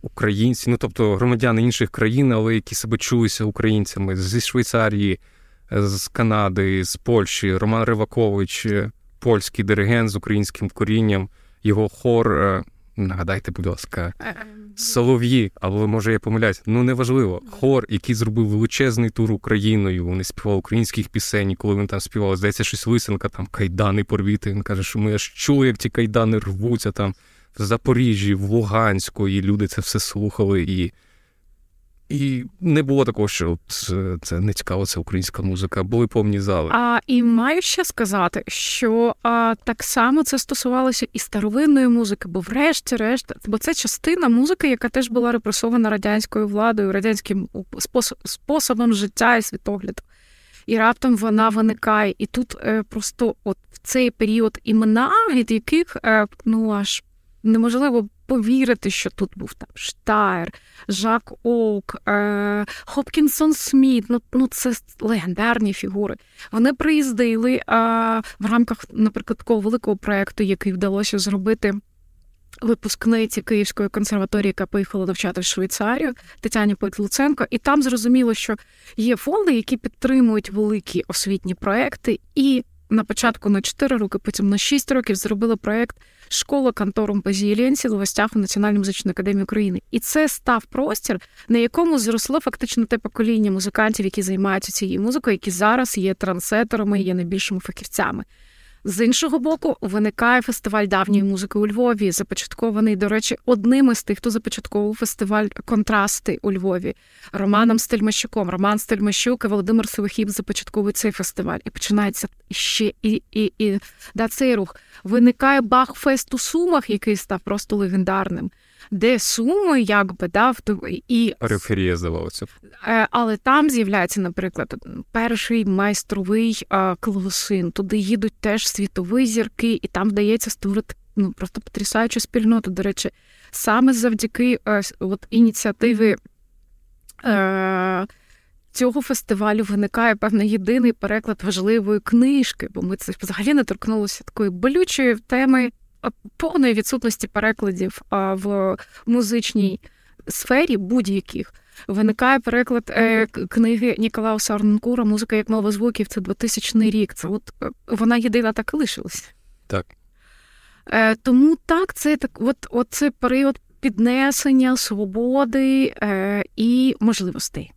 українці, ну тобто громадяни інших країн, але які себе чулися українцями зі Швейцарії, з Канади, з Польщі. Роман Ривакович, польський диригент з українським корінням, його хор. Нагадайте, будь ласка, Солов'ї, або може я помиляюсь, ну неважливо. Хор, який зробив величезний тур Україною. Вони співали українських пісень, коли він там співав, здається, щось лисенка, там кайдани порвіти. Він каже, що ми аж чули, як ті кайдани рвуться там в Запоріжжі, в Луганську, і люди це все слухали. І і не було такого, що це, це не цікаво, це українська музика. Були повні зали. А і маю ще сказати, що а, так само це стосувалося і старовинної музики, бо врешті-решт, бо це частина музики, яка теж була репресована радянською владою, радянським способ, способом життя і світогляду. І раптом вона виникає. І тут е, просто от в цей період імена, від яких е, ну аж неможливо повірити, що тут був там Штайр, Жак Оук, е, Хопкінсон Сміт. Ну, ну це легендарні фігури. Вони приїздили е, в рамках, наприклад, такого великого проєкту, який вдалося зробити. Випускниці Київської консерваторії, яка поїхала навчати в Швейцарію, Тетяні Пойт Луценко, і там зрозуміло, що є фонди, які підтримують великі освітні проекти, і на початку на 4 роки, потім на 6 років зробили проект Школа кантором Базілєнсі в гостях у Національній музичній академії України. І це став простір, на якому зросло фактично те покоління музикантів, які займаються цією музикою, які зараз є трансетерами, є найбільшими фахівцями. З іншого боку, виникає фестиваль давньої музики у Львові, започаткований, до речі, одним із тих, хто започатковував фестиваль контрасти у Львові Романом Стельмащуком. Роман Стельмащук і Володимир Сивихіб започатковують цей фестиваль. І починається ще і, і, і да, цей рух. Виникає Бахфест у Сумах, який став просто легендарним. Де суми, якби да, і Периферія здавалося. Е, але там з'являється, наприклад, перший майстровий е, клавесин. Туди їдуть теж світові зірки, і там вдається створити ну просто потрясаючу спільноту. До речі, саме завдяки е, от ініціативи. Цього фестивалю виникає певний єдиний переклад важливої книжки, бо ми це взагалі не торкнулися такої болючої теми повної відсутності перекладів в музичній сфері будь-яких. Виникає переклад е, книги Ніколауса Арнонкура Музика як мова звуків. Це 2000 рік. Це от вона єдина так і лишилася. Так. Е, тому так, це так, от, от це період піднесення свободи е, і можливостей.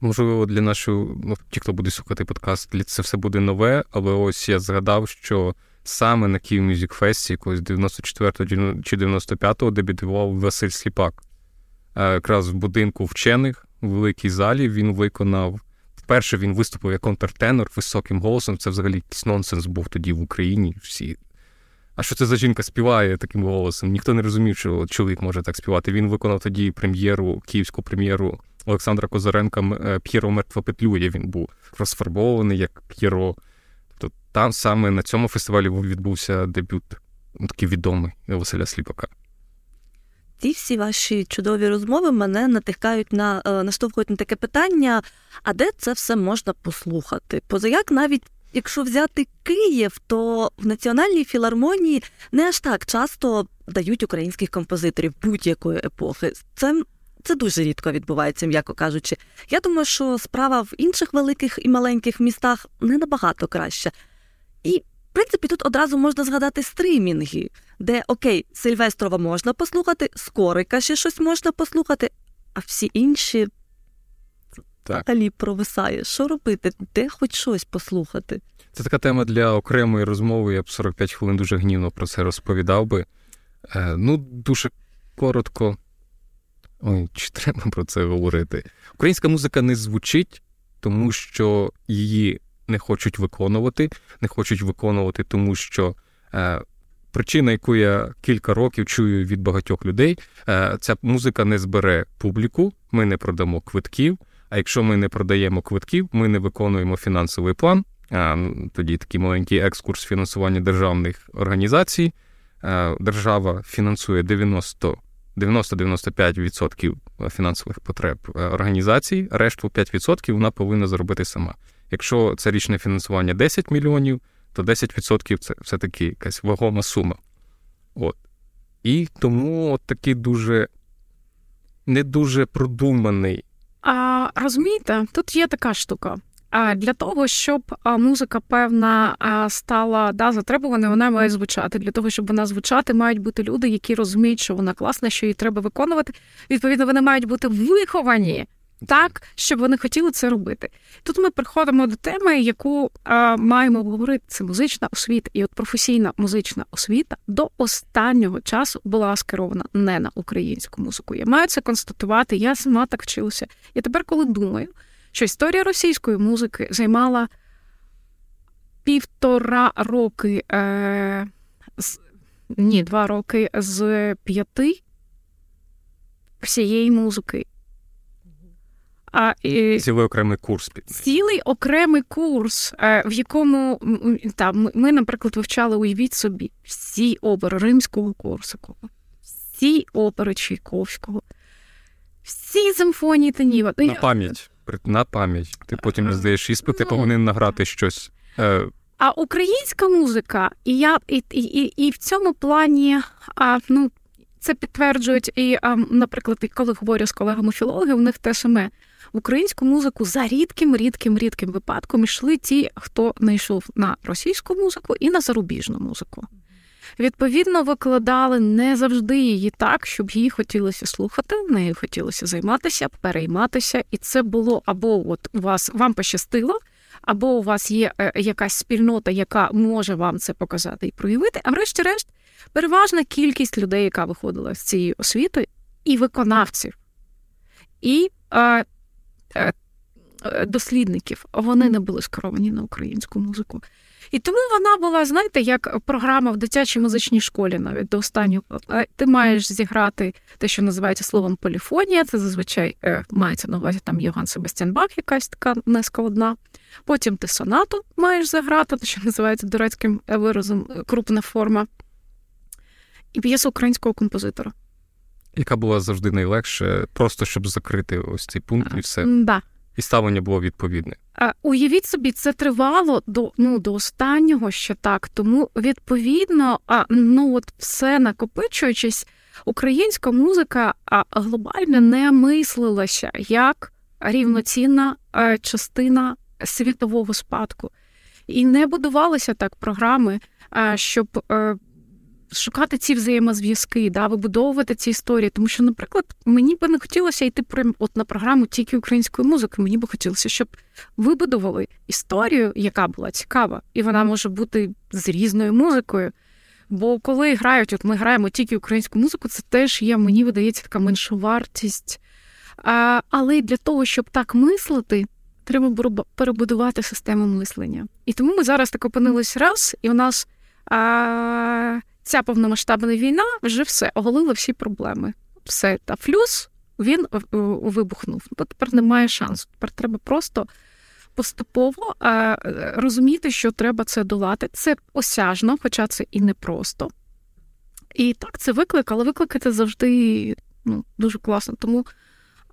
Можливо, для нашої, ну, ті, хто буде слухати подкаст, це все буде нове, але ось я згадав, що саме на Київ Мюзик Фесті, якогось 94-го чи 95-го дебютував Василь Сліпак. Якраз в будинку вчених, в великій залі він виконав вперше він виступив як контртенор високим голосом. Це взагалі якийсь нонсенс був тоді в Україні. Всі. А що це за жінка співає таким голосом? Ніхто не розумів, що чоловік може так співати. Він виконав тоді прем'єру, київську прем'єру Олександра Козаренка е, П'єро Мертва Петлює. Він був розфарбований як П'єро. Тобто там саме на цьому фестивалі відбувся дебют ну, такий відомий Василя Сліпака. Ці всі ваші чудові розмови мене натикають на е, наштовхують на таке питання: а де це все можна послухати? Позаяк навіть якщо взяти Київ, то в національній філармонії не аж так часто дають українських композиторів будь-якої епохи. Це це дуже рідко відбувається, м'яко кажучи. Я думаю, що справа в інших великих і маленьких містах не набагато краща. І, в принципі, тут одразу можна згадати стримінги, де окей, Сильвестрова можна послухати, Скорика ще щось можна послухати, а всі інші взагалі провисає. Що робити? Де хоч щось послухати? Це така тема для окремої розмови. Я б 45 хвилин дуже гнівно про це розповідав би. Е, ну, дуже коротко. Ой, чи треба про це говорити? Українська музика не звучить, тому що її не хочуть виконувати. Не хочуть виконувати, тому що е, причина, яку я кілька років чую від багатьох людей, е, ця музика не збере публіку, ми не продамо квитків. А якщо ми не продаємо квитків, ми не виконуємо фінансовий план. А, тоді такий маленький екскурс фінансування державних організацій. А, держава фінансує 90 90-95% фінансових потреб е, організацій, решту 5% вона повинна зробити сама. Якщо це річне фінансування 10 мільйонів, то 10% це все-таки якась вагома сума. От. І тому от такий дуже не дуже продуманий а розумієте, тут є така штука. Для того, щоб музика певна стала да, затребувана, вона має звучати. Для того, щоб вона звучати, мають бути люди, які розуміють, що вона класна, що її треба виконувати. Відповідно, вони мають бути виховані так, щоб вони хотіли це робити. Тут ми приходимо до теми, яку а, маємо обговорити. Це музична освіта. І от професійна музична освіта до останнього часу була скерована не на українську музику. Я маю це констатувати. Я сама так вчилася. І тепер, коли думаю, що історія російської музики займала півтора роки, е, з, ні, два роки з п'яти всієї музики. А, і... Цілий окремий курс під цілий окремий курс, е, в якому там ми, наприклад, вивчали, уявіть собі, всі опери римського Корсакова, всі опери Чайковського, всі симфонії Таніва. На пам'ять. На пам'ять. Ти потім здаєш іспит, ти ну, повинен награти щось. Е, а українська музика, і я і, і, і, і в цьому плані, а, ну. Це підтверджують і, наприклад, коли говорю з колегами філологи, у них те саме в українську музику за рідким, рідким, рідким випадком йшли ті, хто не йшов на російську музику і на зарубіжну музику. Відповідно, викладали не завжди її так, щоб її хотілося слухати, нею хотілося займатися, перейматися, і це було або от у вас вам пощастило, або у вас є е, якась спільнота, яка може вам це показати і проявити. А врешті-решт, переважна кількість людей, яка виходила з цієї освіти, і виконавців. І е, Е, е, дослідників, вони не були скеровані на українську музику. І тому вона була, знаєте, як програма в дитячій музичній школі, навіть до останнього. Е, ти маєш зіграти те, що називається словом поліфонія. Це зазвичай мається на увазі там Йоган Себастьян Бах, якась така нескладна. Потім ти сонату маєш заграти, те, що називається турецьким виразом крупна форма. І п'єсу українського композитора яка була завжди найлегше, просто щоб закрити ось цей пункт і все. Да. І ставлення було відповідне. Уявіть собі, це тривало до ну, до останнього ще так. Тому, відповідно, а, ну от все накопичуючись, українська музика глобально не мислилася як рівноцінна а, частина світового спадку. І не будувалися так програми, щоб е, шукати ці взаємозв'язки, да, вибудовувати ці історії. Тому що, наприклад, мені би не хотілося йти от на програму тільки української музики. Мені би хотілося, щоб вибудували історію, яка була цікава, і вона може бути з різною музикою. Бо коли грають, от ми граємо тільки українську музику, це теж є, мені видається, така меншовартість. А, Але для того, щоб так мислити, треба перебудувати систему мислення. І тому ми зараз так опинились раз, і у нас а, ця повномасштабна війна вже все оголила всі проблеми. Все, та флюс він вибухнув. Бо тепер немає шансу. Тепер треба просто поступово а, розуміти, що треба це долати. Це осяжно, хоча це і непросто. І так, це виклик, але виклики завжди ну, дуже класно. Тому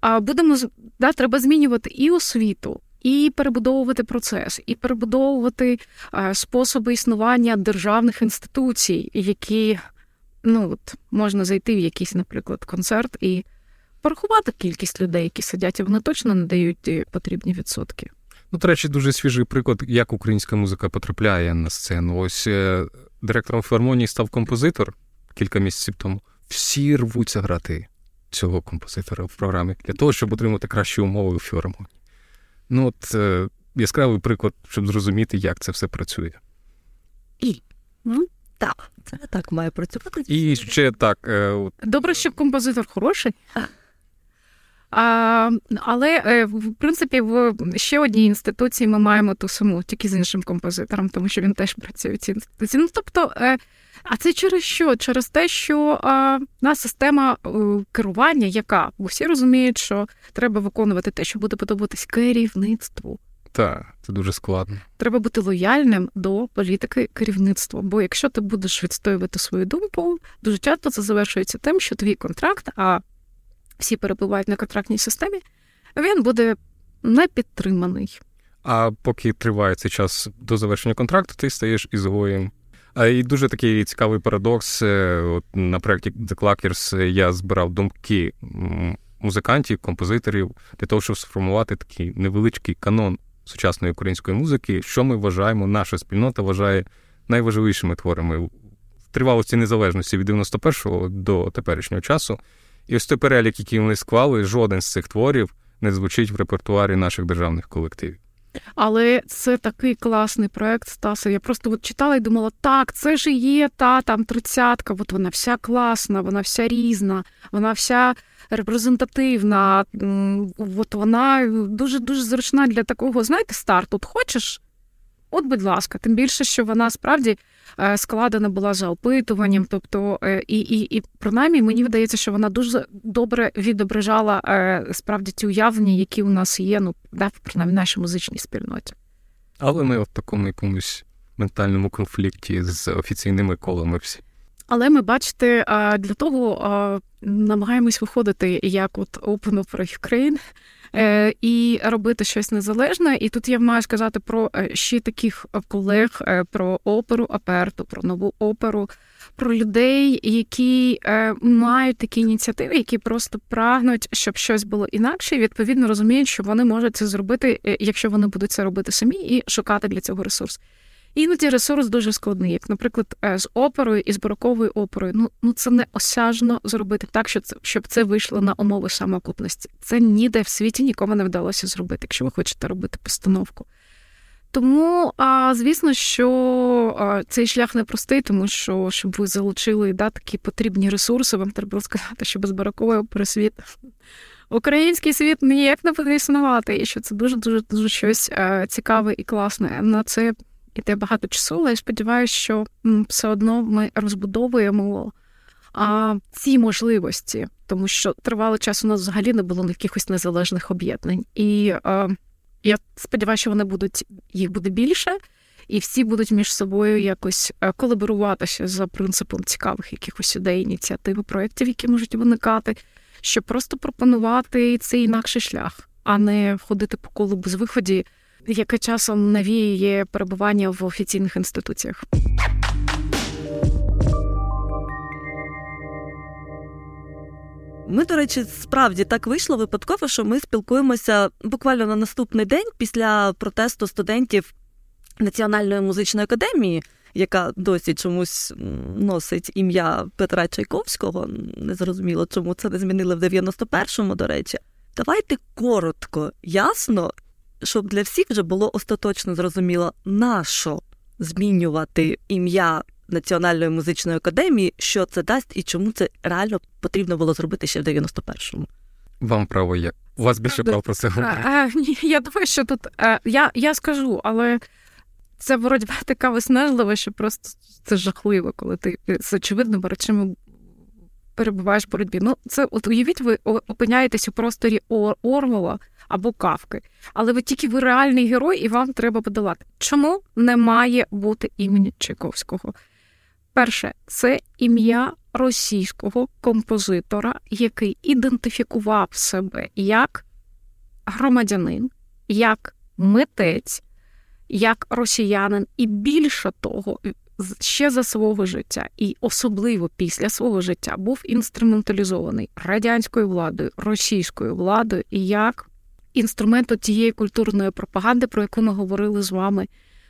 а, будемо да, треба змінювати і освіту, і перебудовувати процес, і перебудовувати а, способи існування державних інституцій, які ну, от, можна зайти в якийсь, наприклад, концерт і порахувати кількість людей, які сидять, і вони точно не дають потрібні відсотки. Ну, до речі, дуже свіжий приклад, як українська музика потрапляє на сцену. Ось е, директором філармонії став композитор кілька місяців тому. Всі рвуться грати цього композитора в програмі для того, щоб отримати кращі умови у філармонії. Ну, от е, яскравий приклад, щоб зрозуміти, як це все працює. І ну, так, це так має працювати. І ще так. Е, от... Добре, що композитор хороший. Але е, в принципі в ще одній інституції ми маємо ту саму, тільки з іншим композитором, тому що він теж працює в цій інституції. Ну тобто, е, а це через що? Через те, що а, на система е, керування, яка бо всі розуміють, що треба виконувати те, що буде подобатись керівництву. Так, це дуже складно. Треба бути лояльним до політики керівництва. Бо якщо ти будеш відстоювати свою думку, дуже часто це завершується тим, що твій контракт, а всі перебувають на контрактній системі, він буде не підтриманий. А поки триває цей час до завершення контракту, ти стаєш ізгоєм. І дуже такий цікавий парадокс. Е, от На проєкті The Clackers я збирав думки музикантів, композиторів для того, щоб сформувати такий невеличкий канон сучасної української музики, що ми вважаємо, наша спільнота вважає найважливішими творами в тривалості незалежності від 91-го до теперішнього часу. І ось той перелік, який вони склали, жоден з цих творів не звучить в репертуарі наших державних колективів. Але це такий класний проект Стаса. Я просто от читала і думала, так, це ж є та там тридцятка, от вона вся класна, вона вся різна, вона вся репрезентативна. От вона дуже дуже зручна для такого, знаєте, старту. От хочеш? От, будь ласка, тим більше, що вона справді Е, складена була за опитуванням. Тобто, е, і і, і принаймні мені видається, що вона дуже добре відображала е, справді ті уявлення, які у нас є, ну да, принаймні в нашій музичній спільноті. Але ми в такому якомусь ментальному конфлікті з офіційними колами всі. Але ми бачите, для того намагаємось виходити як от Open Opera Ukraine, і робити щось незалежне. І тут я маю сказати про е, ще таких колег, е, про оперу Аперту, про нову оперу, про людей, які мають такі ініціативи, які просто прагнуть, щоб щось було інакше, і відповідно розуміють, що вони можуть це зробити, якщо вони будуть це робити самі, і шукати для цього ресурс. Іноді ресурс дуже складний, як, наприклад, е, з оперою і з бароковою оперою. Ну ну це не осяжно зробити так, щоб це щоб це вийшло на умови самоокупності. Це ніде в світі нікому не вдалося зробити, якщо ви хочете робити постановку. Тому, а, звісно, що цей шлях непростий, тому що щоб ви залучили да, такі потрібні ресурси, вам треба сказати, що без барокової опери світ. Український світ ніяк не буде існувати, і що це дуже дуже дуже щось а, цікаве і класне. На це іде багато часу, але я сподіваюся, що все одно ми розбудовуємо а, ці можливості, тому що тривалий час у нас взагалі не було якихось незалежних об'єднань. І а, я сподіваюся, що вони будуть, їх буде більше, і всі будуть між собою якось е, колаборуватися за принципом цікавих якихось ідей, ініціатив, проєктів, які можуть виникати, щоб просто пропонувати цей інакший шлях, а не ходити по колу без виході яке часом навіює перебування в офіційних інституціях. Ми, до речі, справді так вийшло випадково, що ми спілкуємося буквально на наступний день після протесту студентів Національної музичної академії, яка досі чомусь носить ім'я Петра Чайковського. Незрозуміло, чому це не змінили в 91-му, до речі. Давайте коротко, ясно щоб для всіх вже було остаточно зрозуміло, на що змінювати ім'я Національної музичної академії, що це дасть і чому це реально потрібно було зробити ще в 91-му. Вам право як У вас більше прав про це говорити. Ні, Я думаю, що тут я я скажу, але це боротьба така виснажлива, що просто це жахливо, коли ти з очевидними речами перебуваєш в боротьбі. Ну, це от уявіть, ви опиняєтесь у просторі Орвела або Кавки, але ви тільки ви реальний герой, і вам треба подолати. Чому не має бути імені Чайковського? Перше, це ім'я російського композитора, який ідентифікував себе як громадянин, як митець, як росіянин, і більше того, ще за свого життя, і особливо після свого життя був інструменталізований радянською владою, російською владою і як інструмент тієї культурної пропаганди, про яку ми говорили з вами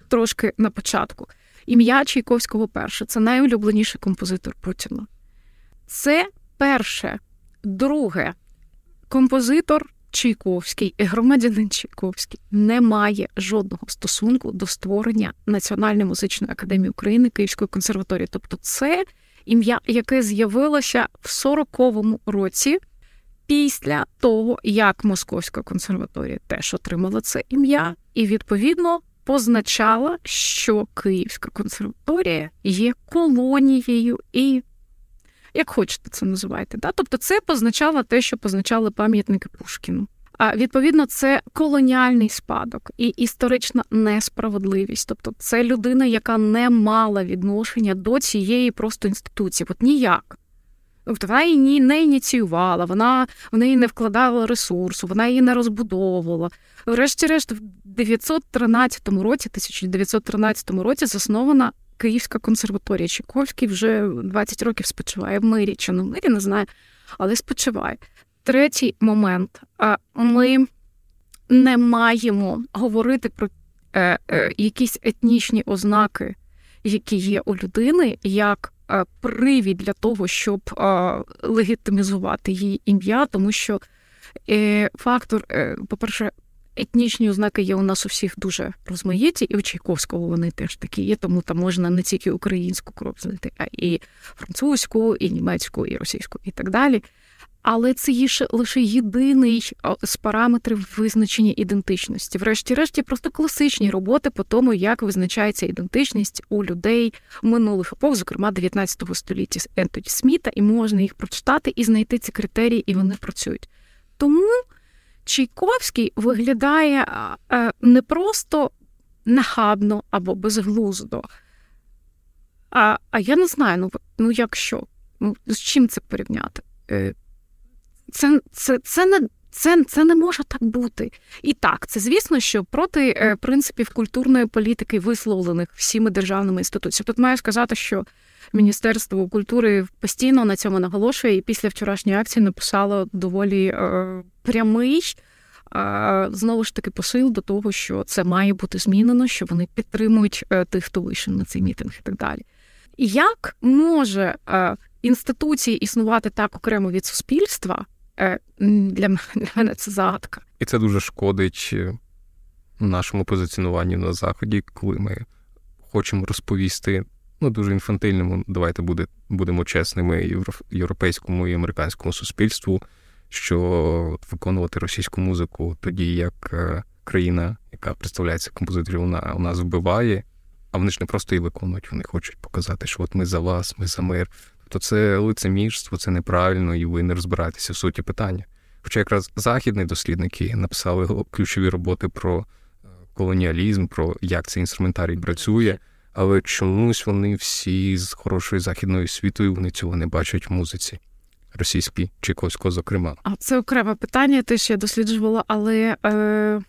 трошки на початку. Ім'я Чайковського перше це найулюбленіший композитор Путіна. Це перше, друге, композитор Чайковський і громадянин Чайковський не має жодного стосунку до створення Національної музичної академії України Київської консерваторії. Тобто, це ім'я, яке з'явилося в 40-му році. Після того, як Московська консерваторія теж отримала це ім'я, і відповідно позначала, що Київська консерваторія є колонією і, як хочете це називайте. Да? Тобто це позначало те, що позначали пам'ятники Пушкіну. А відповідно, це колоніальний спадок і історична несправедливість. Тобто, це людина, яка не мала відношення до цієї просто інституції, от ніяк. Тобто вона її не ініціювала, вона в неї не вкладала ресурсу, вона її не розбудовувала. Врешті-решт, в 913 році, 1913 році, заснована Київська консерваторія. Чайковський вже 20 років спочиває в мирі чи не в мирі, не знаю, але спочиває. Третій момент. Ми не маємо говорити про е, е, якісь етнічні ознаки, які є у людини, як е, привід для того, щоб легітимізувати її ім'я, тому що фактор, по-перше, етнічні ознаки є у нас у всіх дуже розмаїті, і у Чайковського вони теж такі є, тому там можна не тільки українську кров знайти, а і французьку, і німецьку, і російську, і так далі. Але це є лише єдиний з параметрів визначення ідентичності. Врешті-решті, просто класичні роботи по тому, як визначається ідентичність у людей минулих епох, зокрема 19 століття Ентоні Сміта, і можна їх прочитати і знайти ці критерії, і вони працюють. Тому Чайковський виглядає не просто нахабно або безглуздо. А а я не знаю, ну ну якщо. Ну, з чим це порівняти? Е, це це, це, не це, це не може так бути. І так, це звісно, що проти е, принципів культурної політики, висловлених всіми державними інституціями. Тут маю сказати, що Міністерство культури постійно на цьому наголошує, і після вчорашньої акції написало доволі е, прямий. Знову ж таки, посил до того, що це має бути змінено, що вони підтримують е, тих, хто вийшов на цей мітинг і так далі. Як може е, інституції існувати так окремо від суспільства, Е, для мене це загадка. І це дуже шкодить е, нашому позиціонуванню на заході, коли ми хочемо розповісти. Ну, дуже інфантильному, давайте буде, будемо чесними, європейському і американському суспільству, що виконувати російську музику тоді, як е, країна, яка представляється композиторів, вона у нас вбиває, а вони ж не просто її виконують, вони хочуть показати, що от ми за вас, ми за мир то це лицемірство, це неправильно, і ви не розбираєтеся в суті питання. Хоча якраз західні дослідники написали ключові роботи про е, колоніалізм, про як цей інструментарій працює, але чомусь вони всі з хорошою західною світою вони цього не бачать в музиці. Російській Чайковського, зокрема, а це окреме питання. Теж я досліджувала, але е,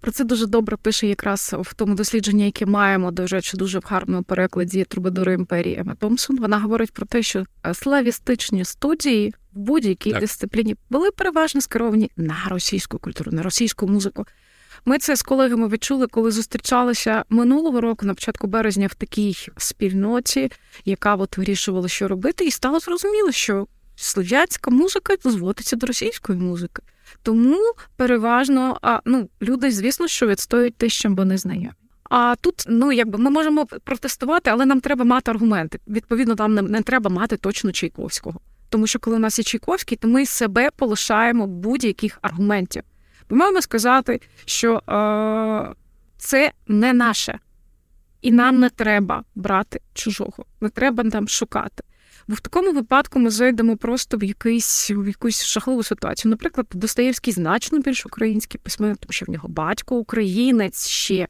про це дуже добре пише якраз в тому дослідженні, яке маємо, до речі, дуже в гарному перекладі Трубадури імперії Ема Томпсон. Вона говорить про те, що е, славістичні студії в будь-якій так. дисципліні були переважно скеровані на російську культуру, на російську музику. Ми це з колегами відчули, коли зустрічалися минулого року, на початку березня, в такій спільноті, яка от вирішувала, що робити, і стало зрозуміло, що слов'янська музика зводиться до російської музики. Тому переважно а, ну, люди, звісно, що відстоюють те, що вони знайомі. А тут, ну якби ми можемо протестувати, але нам треба мати аргументи. Відповідно, там не, не треба мати точно Чайковського. Тому що коли у нас є Чайковський, то ми себе полишаємо будь-яких аргументів. Ми маємо сказати, що е, це не наше, і нам не треба брати чужого, не треба там шукати. Бо в такому випадку ми зайдемо просто в якийсь в якусь жахливу ситуацію. Наприклад, Достоєвський значно більш український письменник, тому що в нього батько українець ще.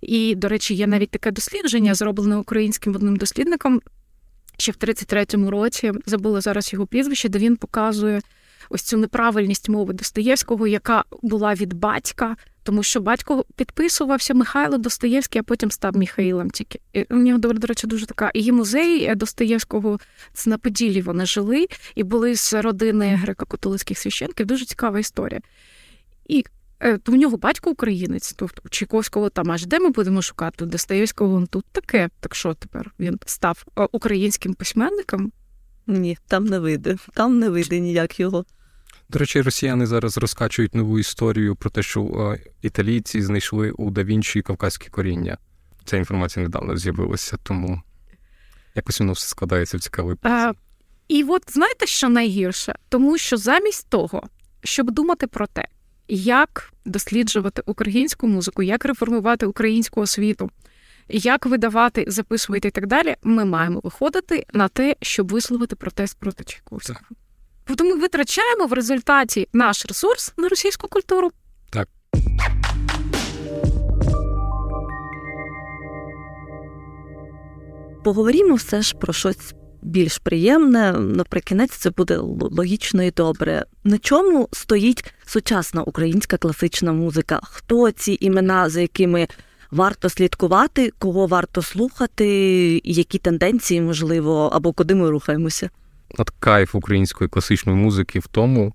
І, до речі, є навіть таке дослідження, зроблене українським одним дослідником ще в 33-му році. Забула зараз його прізвище, де він показує ось цю неправильність мови Достоєвського, яка була від батька, тому що батько підписувався Михайло Достоєвський, а потім став Михаїлом. Тільки у нього до речі, дуже така. І музей Достоєвського це на Поділі вони жили і були з родини греко-католицьких священків. Дуже цікава історія. І е, то в нього батько українець, тобто Чайковського там аж де ми будемо шукати Достоєвського тут таке. Так що тепер він став е, українським письменником? Ні, там не вийде. Там не вийде ніяк його. До речі, росіяни зараз розкачують нову історію про те, що е, італійці знайшли у да Вінчі кавказьке коріння. Ця інформація недавно з'явилася, тому якось воно все складається в цікавий а, І от знаєте, що найгірше? Тому що замість того, щоб думати про те, як досліджувати українську музику, як реформувати українську освіту, як видавати, записувати і так далі, ми маємо виходити на те, щоб висловити протест проти Чайковського. Тобто ми витрачаємо в результаті наш ресурс на російську культуру. Так. Поговоримо все ж про щось більш приємне. Наприкінець це буде логічно і добре. На чому стоїть сучасна українська класична музика? Хто ці імена, за якими варто слідкувати, кого варто слухати, які тенденції можливо, або куди ми рухаємося? От кайф української класичної музики в тому,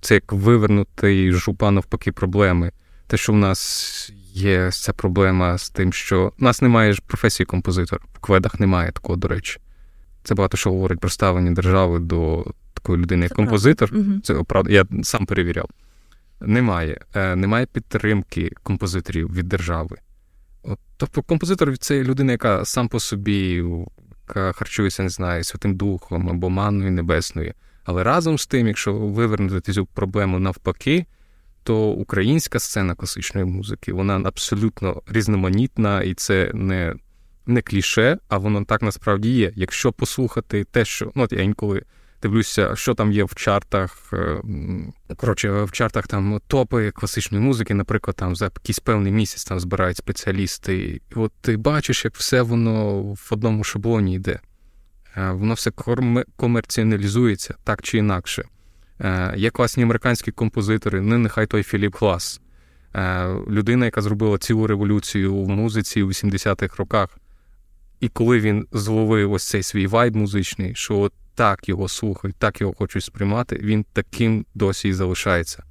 це як вивернути жупа навпаки проблеми. Те, що в нас є ця проблема з тим, що в нас немає ж професії композитора. В кведах немає такого, до речі. Це багато що говорить про ставлення держави до такої людини, як композитор. Правда. Це правда, я сам перевіряв. Немає. Е, немає підтримки композиторів від держави. От, Тобто композитор це людина, яка сам по собі харчується, не знаю, Святим Духом або манною небесною. Але разом з тим, якщо вивернути цю проблему навпаки, то українська сцена класичної музики вона абсолютно різноманітна, і це не не кліше, а воно так насправді є. Якщо послухати те, що ну, я інколи дивлюся, що там є в чартах. Е, коротше, в чартах там топи класичної музики, наприклад, там за якийсь певний місяць там збирають спеціалісти. І от ти бачиш, як все воно в одному шаблоні йде. Е, воно все комерціоналізується так чи інакше. Е, є класні американські композитори, ну нехай той Філіп Глас, людина, яка зробила цілу революцію в музиці у 80-х роках. І коли він зловив ось цей свій вайб музичний, що от так його слухають, так його хочуть сприймати, він таким досі і залишається.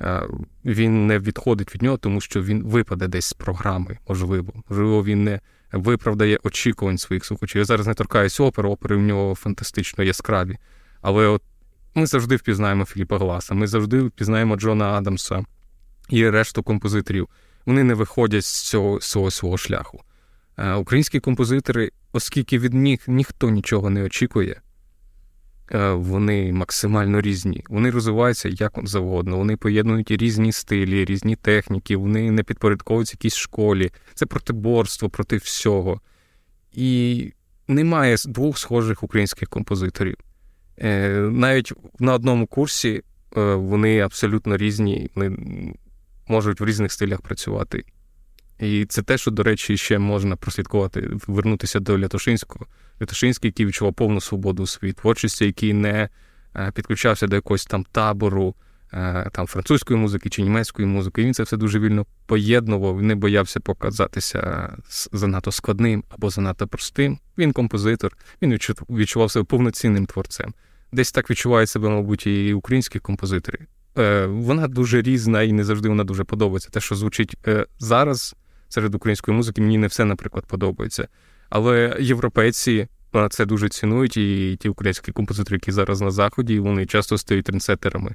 Е, він не відходить від нього, тому що він випаде десь з програми, можливо. Можливо, він не виправдає очікувань своїх слухачів. Я зараз не торкаюсь опери, опери в нього фантастично яскраві. Але от ми завжди впізнаємо Філіпа Гласа, ми завжди впізнаємо Джона Адамса і решту композиторів. Вони не виходять з цього, з цього свого шляху. Е, українські композитори, оскільки від них ніхто нічого не очікує, вони максимально різні. Вони розвиваються як завгодно. Вони поєднують різні стилі, різні техніки, вони не підпорядковуються якійсь школі. Це протиборство проти всього. І немає двох схожих українських композиторів. Е, навіть на одному курсі е, вони абсолютно різні, вони можуть в різних стилях працювати. І це те, що, до речі, ще можна прослідкувати, вернутися до Лятошинського. Лятошинський, який відчував повну свободу у своїй творчості, який не е, підключався до якогось там табору е, там французької музики чи німецької музики. Він це все дуже вільно поєднував, не боявся показатися занадто складним або занадто простим. Він композитор, він відчував себе повноцінним творцем. Десь так відчувають себе, мабуть, і українські композитори. Е, вона дуже різна і не завжди вона дуже подобається. Те, що звучить зараз серед української музики, мені не все, наприклад, подобається. Але європейці це дуже цінують, і ті українські композитори, які зараз на заході, вони часто стають трендсеттерами.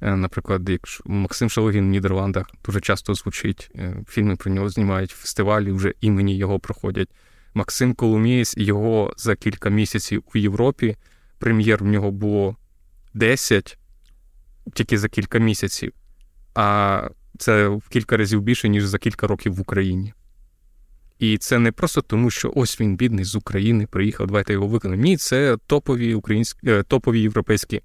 Е, наприклад, якщо Максим Шалогін в Нідерландах дуже часто звучить, е, фільми про нього знімають фестивалі, вже імені його проходять. Максим Коломієць, його за кілька місяців у Європі прем'єр в нього було 10 тільки за кілька місяців, а це в кілька разів більше, ніж за кілька років в Україні. І це не просто тому, що ось він бідний з України приїхав, давайте його виконаємо. Ні, це топові українські е, топові європейські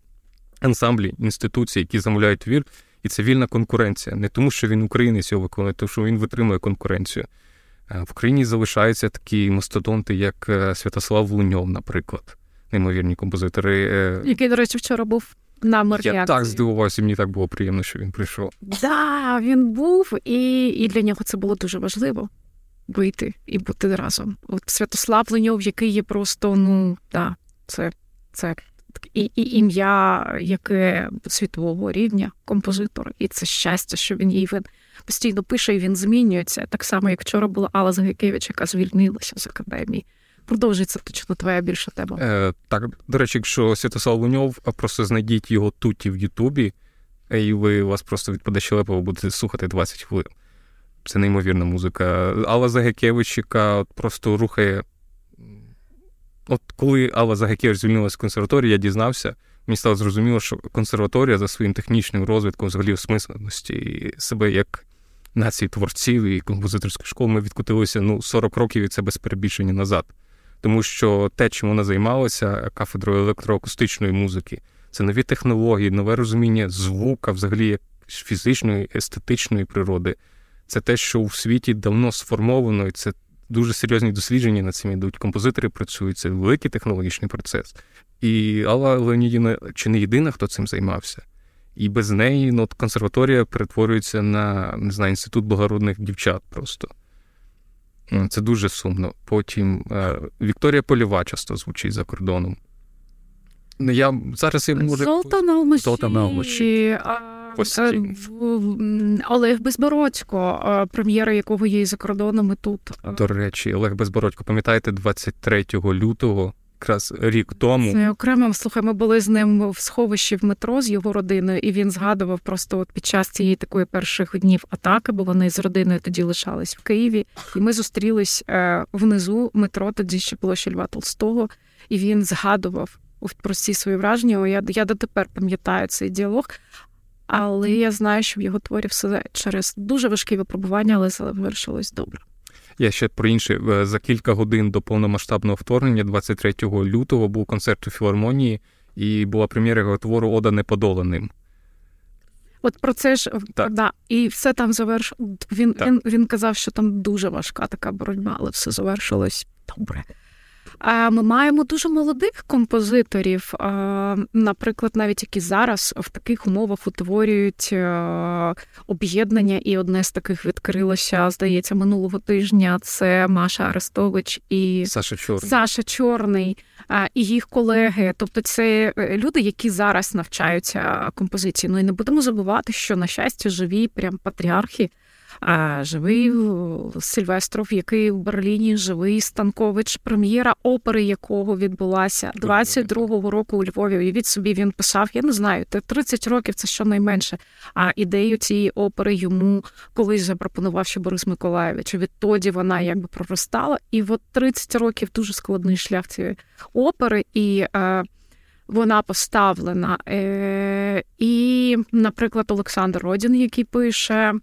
ансамблі, інституції, які замовляють твір, і це вільна конкуренція. Не тому, що він українець його виконує, тому що він витримує конкуренцію. Е, в Україні залишаються такі мастодонти, як е, Святослав Луньов, наприклад, неймовірні композитори. Який, до речі, вчора був на мережі. Я так здивувався, мені так було приємно, що він прийшов. Да, він був, і і для нього це було дуже важливо вийти і бути разом. От Святослав Леньов, який є просто, ну да, це це і і ім'я, яке світового рівня, композитор, і це щастя, що він її він постійно пише і він змінюється. Так само, як вчора була Алла Загикевич, яка звільнилася з академії. Продовжується точно твоя більша тема. Е, Так, до речі, якщо Святослав Луньов, просто знайдіть його туті в Ютубі, і ви вас просто відпаде щелепа, ви будете слухати 20 хвилин. Це неймовірна музика. Алла Загекевич, яка просто рухає. От коли Алла Загекевич звільнилася з консерваторії, я дізнався, мені стало зрозуміло, що консерваторія за своїм технічним розвитком, взагалі осмисленості себе як нації творців і композиторської школи, ми відкотилися ну, 40 років і це без перебільшення назад тому що те, чим вона займалася кафедрою електроакустичної музики, це нові технології, нове розуміння звука, взагалі фізичної, естетичної природи. Це те, що в світі давно сформовано, і це дуже серйозні дослідження над цим йдуть. Композитори працюють, це великий технологічний процес. І Алла Леонідівна чи не єдина, хто цим займався. І без неї ну, консерваторія перетворюється на не знаю, інститут благородних дівчат просто. Це дуже сумно. Потім е, Вікторія Поліва часто звучить за кордоном. Ну, я зараз я можу... Золота Налмаші. Олег Безбородько, прем'єра якого є і за кордоном і тут. До речі, Олег Безбородько, пам'ятаєте, 23 лютого якраз рік тому. Це окремо слухай, ми були з ним в сховищі в метро з його родиною, і він згадував просто от під час цієї такої перших днів атаки, бо вони з родиною тоді лишались в Києві. І ми зустрілись е, внизу метро, тоді ще площа Льва Толстого, і він згадував про всі свої враження. Я я дотепер пам'ятаю цей діалог. Але я знаю, що в його творі все через дуже важкі випробування, але завершилось добре. Я ще про інше е, за кілька годин до повномасштабного вторгнення, 23 лютого, був концерт у філармонії, і була прем'єра його твору Ода неподоланим. От про це ж так. да, і все там заверш... Він, так. він він казав, що там дуже важка така боротьба, але все завершилось добре. Ми маємо дуже молодих композиторів, наприклад, навіть які зараз в таких умовах утворюють об'єднання, і одне з таких відкрилося, здається, минулого тижня. Це Маша Арестович і Саша Чорний. Саша Чорний і їх колеги. Тобто, це е, люди, які зараз навчаються композиції. Ну і не будемо забувати, що на щастя живі прям патріархи. А живий Сильвестров, який в Берліні живий Станкович, прем'єра опери, якого відбулася 22-го року у Львові. І від собі він писав: я не знаю, 30 років це щонайменше. А ідею цієї опери йому колись запропонував ще Борис Миколаєвич. Відтоді вона якби проростала. І от 30 років дуже складний шлях цієї опери. і... Е, вона поставлена. Е, І, наприклад, Олександр Родін, який пише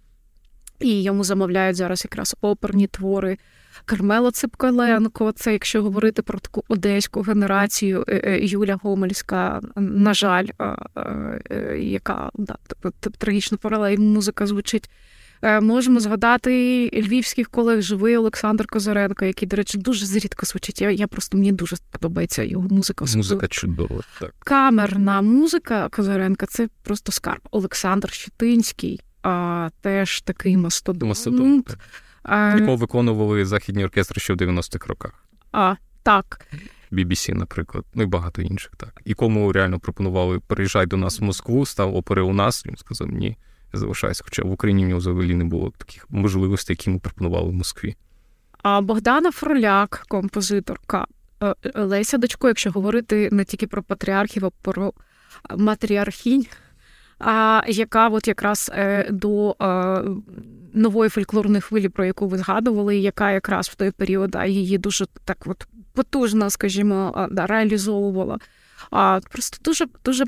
і йому замовляють зараз якраз оперні твори. Кармела Ципкаленко, це якщо говорити про таку одеську генерацію, е, е, Юля Гомельська, на жаль, е, яка да, трагічно паралель музика звучить. Можемо згадати львівських колег живий Олександр Козаренко, який, до речі, дуже зрідко звучить. Я я просто мені дуже подобається його музика. Музика чудова. так. Камерна музика Козаренка це просто скарб. Олександр Щетинський а, теж такий мастодонт. Мастодонт. Якого виконували західні оркестри ще в 90-х роках. А, так. BBC, наприклад, ну і багато інших, так. І кому реально пропонували приїжджай до нас в Москву, став опери у нас, він сказав, ні, я залишаюся. Хоча в Україні в нього взагалі не було таких можливостей, які йому пропонували в Москві. А Богдана Фроляк, композиторка. Е, е, Леся Дочко, якщо говорити не тільки про патріархів, а про матріархінь, а яка от якраз е, до е, нової фольклорної хвилі, про яку ви згадували, яка якраз в той період а її дуже так от потужно, скажімо, реалізовувала. А просто дуже дуже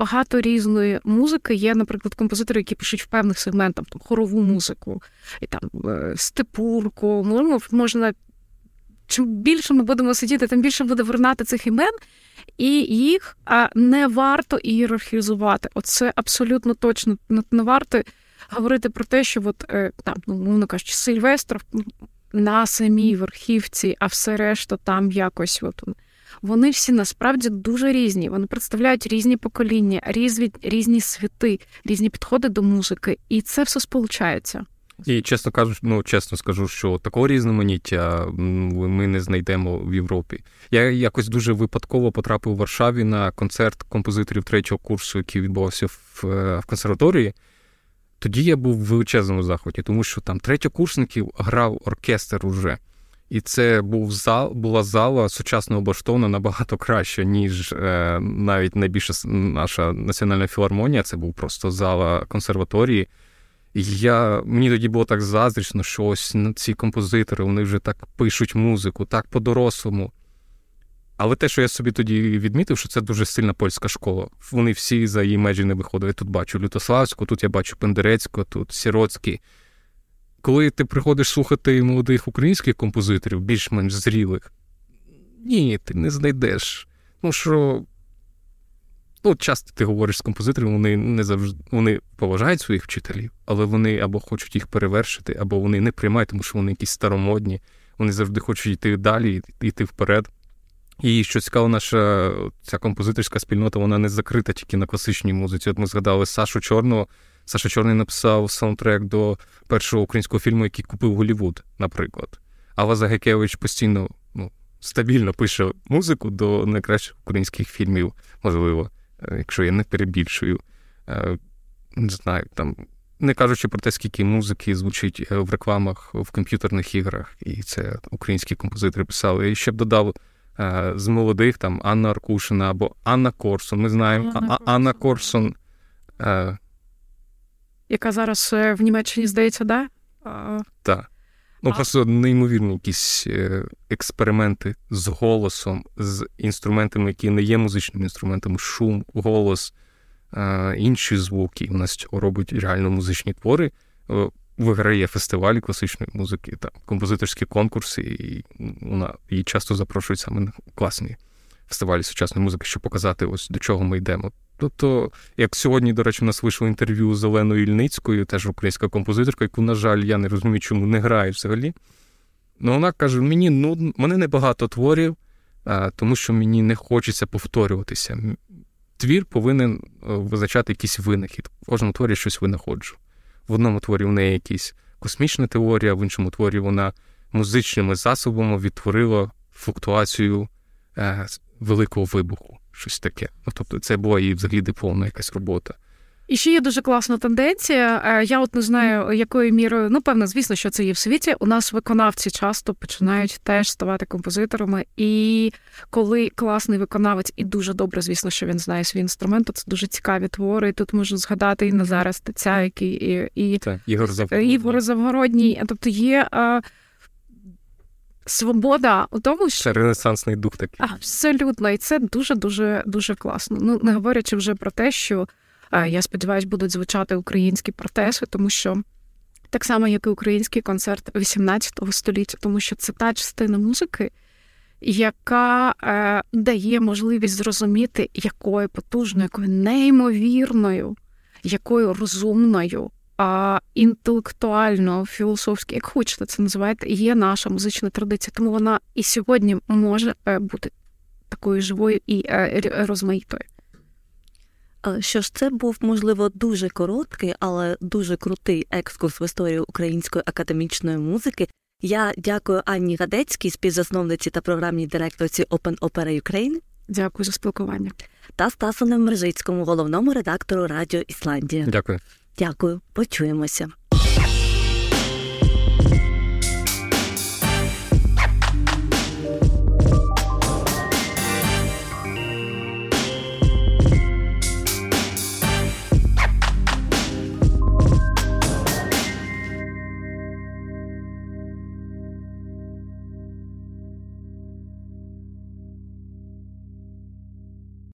багато різної музики. Є, наприклад, композитори, які пишуть в певних сегментах там хорову музику, і там е, степурку. Можна чим більше ми будемо сидіти, тим більше буде вернати цих імен, і їх не варто ієрархізувати. Оце абсолютно точно не варто говорити про те, що от, е, там, ну, мовно кажучи, Сильвестров на самій верхівці, а все решта там якось. От, вони всі насправді дуже різні. Вони представляють різні покоління, різні, різні світи, різні підходи до музики, і це все сполучається. І чесно кажу, ну чесно скажу, що такого різноманіття ми не знайдемо в Європі. Я якось дуже випадково потрапив у Варшаві на концерт композиторів третього курсу, який відбувався в, е, в консерваторії. Тоді я був в величезному заході, тому що там третьокурсників грав оркестр уже. І це був зал, була зала сучасно облаштована набагато краще, ніж е, навіть найбільша наша національна філармонія. Це був просто зала консерваторії. Я, Мені тоді було так заздрічно, що ось ці композитори вони вже так пишуть музику, так по-дорослому. Але те, що я собі тоді відмітив, що це дуже сильна польська школа. Вони всі за її межі не виходили. Я тут бачу Лютославську, тут я бачу Пендерецьку, тут Сіроцький. Коли ти приходиш слухати молодих українських композиторів, більш-менш зрілих, ні, ти не знайдеш. Ну що, ну, часто ти говориш з композиторами, вони не завжди вони поважають своїх вчителів, але вони або хочуть їх перевершити, або вони не приймають, тому що вони якісь старомодні, вони завжди хочуть йти далі, йти вперед. І що цікаво, наша ця композиторська спільнота, вона не закрита тільки на класичній музиці. От ми згадали Сашу Чорного. Саша Чорний написав саундтрек до першого українського фільму, який купив Голівуд, наприклад. Алла Загекевич постійно ну, стабільно пише музику до найкращих українських фільмів, можливо, якщо я не перебільшую. Е, не знаю, там. Не кажучи про те, скільки музики звучить е, в рекламах в комп'ютерних іграх, і це українські композитори писали. І ще б додав з молодих там Анна Аркушина або Анна Корсон. Ми знаємо Анна, Анна Корсон. Яка зараз в Німеччині здається, да? Так. Ну, просто неймовірні якісь е, експерименти з голосом, з інструментами, які не є музичними інструментами, шум, голос, інші звуки. У нас робить реально музичні твори. Виграє фестивалі класичної музики, там композиторські конкурси, і вона її часто запрошують саме на класні фестивалі сучасної музики, щоб показати, ось до чого ми йдемо. Тобто, як сьогодні, до речі, у нас вийшло інтерв'ю з Оленою Ільницькою, теж українська композиторка, яку, на жаль, я не розумію, чому не грає взагалі. Ну, вона каже: мені нудно, мене небагато творів, тому що мені не хочеться повторюватися. Твір повинен е, визначати якийсь винахід. В кожному творі щось винаходжу. В одному творі в неї якась космічна теорія, в іншому творі вона музичними засобами відтворила флуктуацію е, великого вибуху щось таке. Ну, Тобто, це була і взагалі дипломна якась робота. І ще є дуже класна тенденція. Е, я от не знаю, якою мірою, ну, певно, звісно, що це є в світі. У нас виконавці часто починають теж ставати композиторами. І коли класний виконавець, і дуже добре, звісно, що він знає свій інструмент, то це дуже цікаві твори. І Тут можна згадати і Назара Стеця, який і, і, так, Ігор Завгородній. Ігор Завгородній. Тобто є. Е, свобода у тому, що Це ренесансний дух такий. Абсолютно, і це дуже дуже дуже класно. Ну не говорячи вже про те, що я сподіваюся, будуть звучати українські протеси, тому що так само, як і український концерт 18 століття, тому що це та частина музики, яка е, дає можливість зрозуміти, якою потужною, якою неймовірною, якою розумною інтелектуально, філософськи, як хочете це називаєте, є наша музична традиція, тому вона і сьогодні може е, бути такою живою і е, розмаїтою. Що ж, це був, можливо, дуже короткий, але дуже крутий екскурс в історію української академічної музики. Я дякую Анні Гадецькій, співзасновниці та програмній директорці Open Opera Ukraine. Дякую за спілкування. Та Стасу Немержицькому, головному редактору Радіо Ісландія. Дякую. Дякую, почуємося.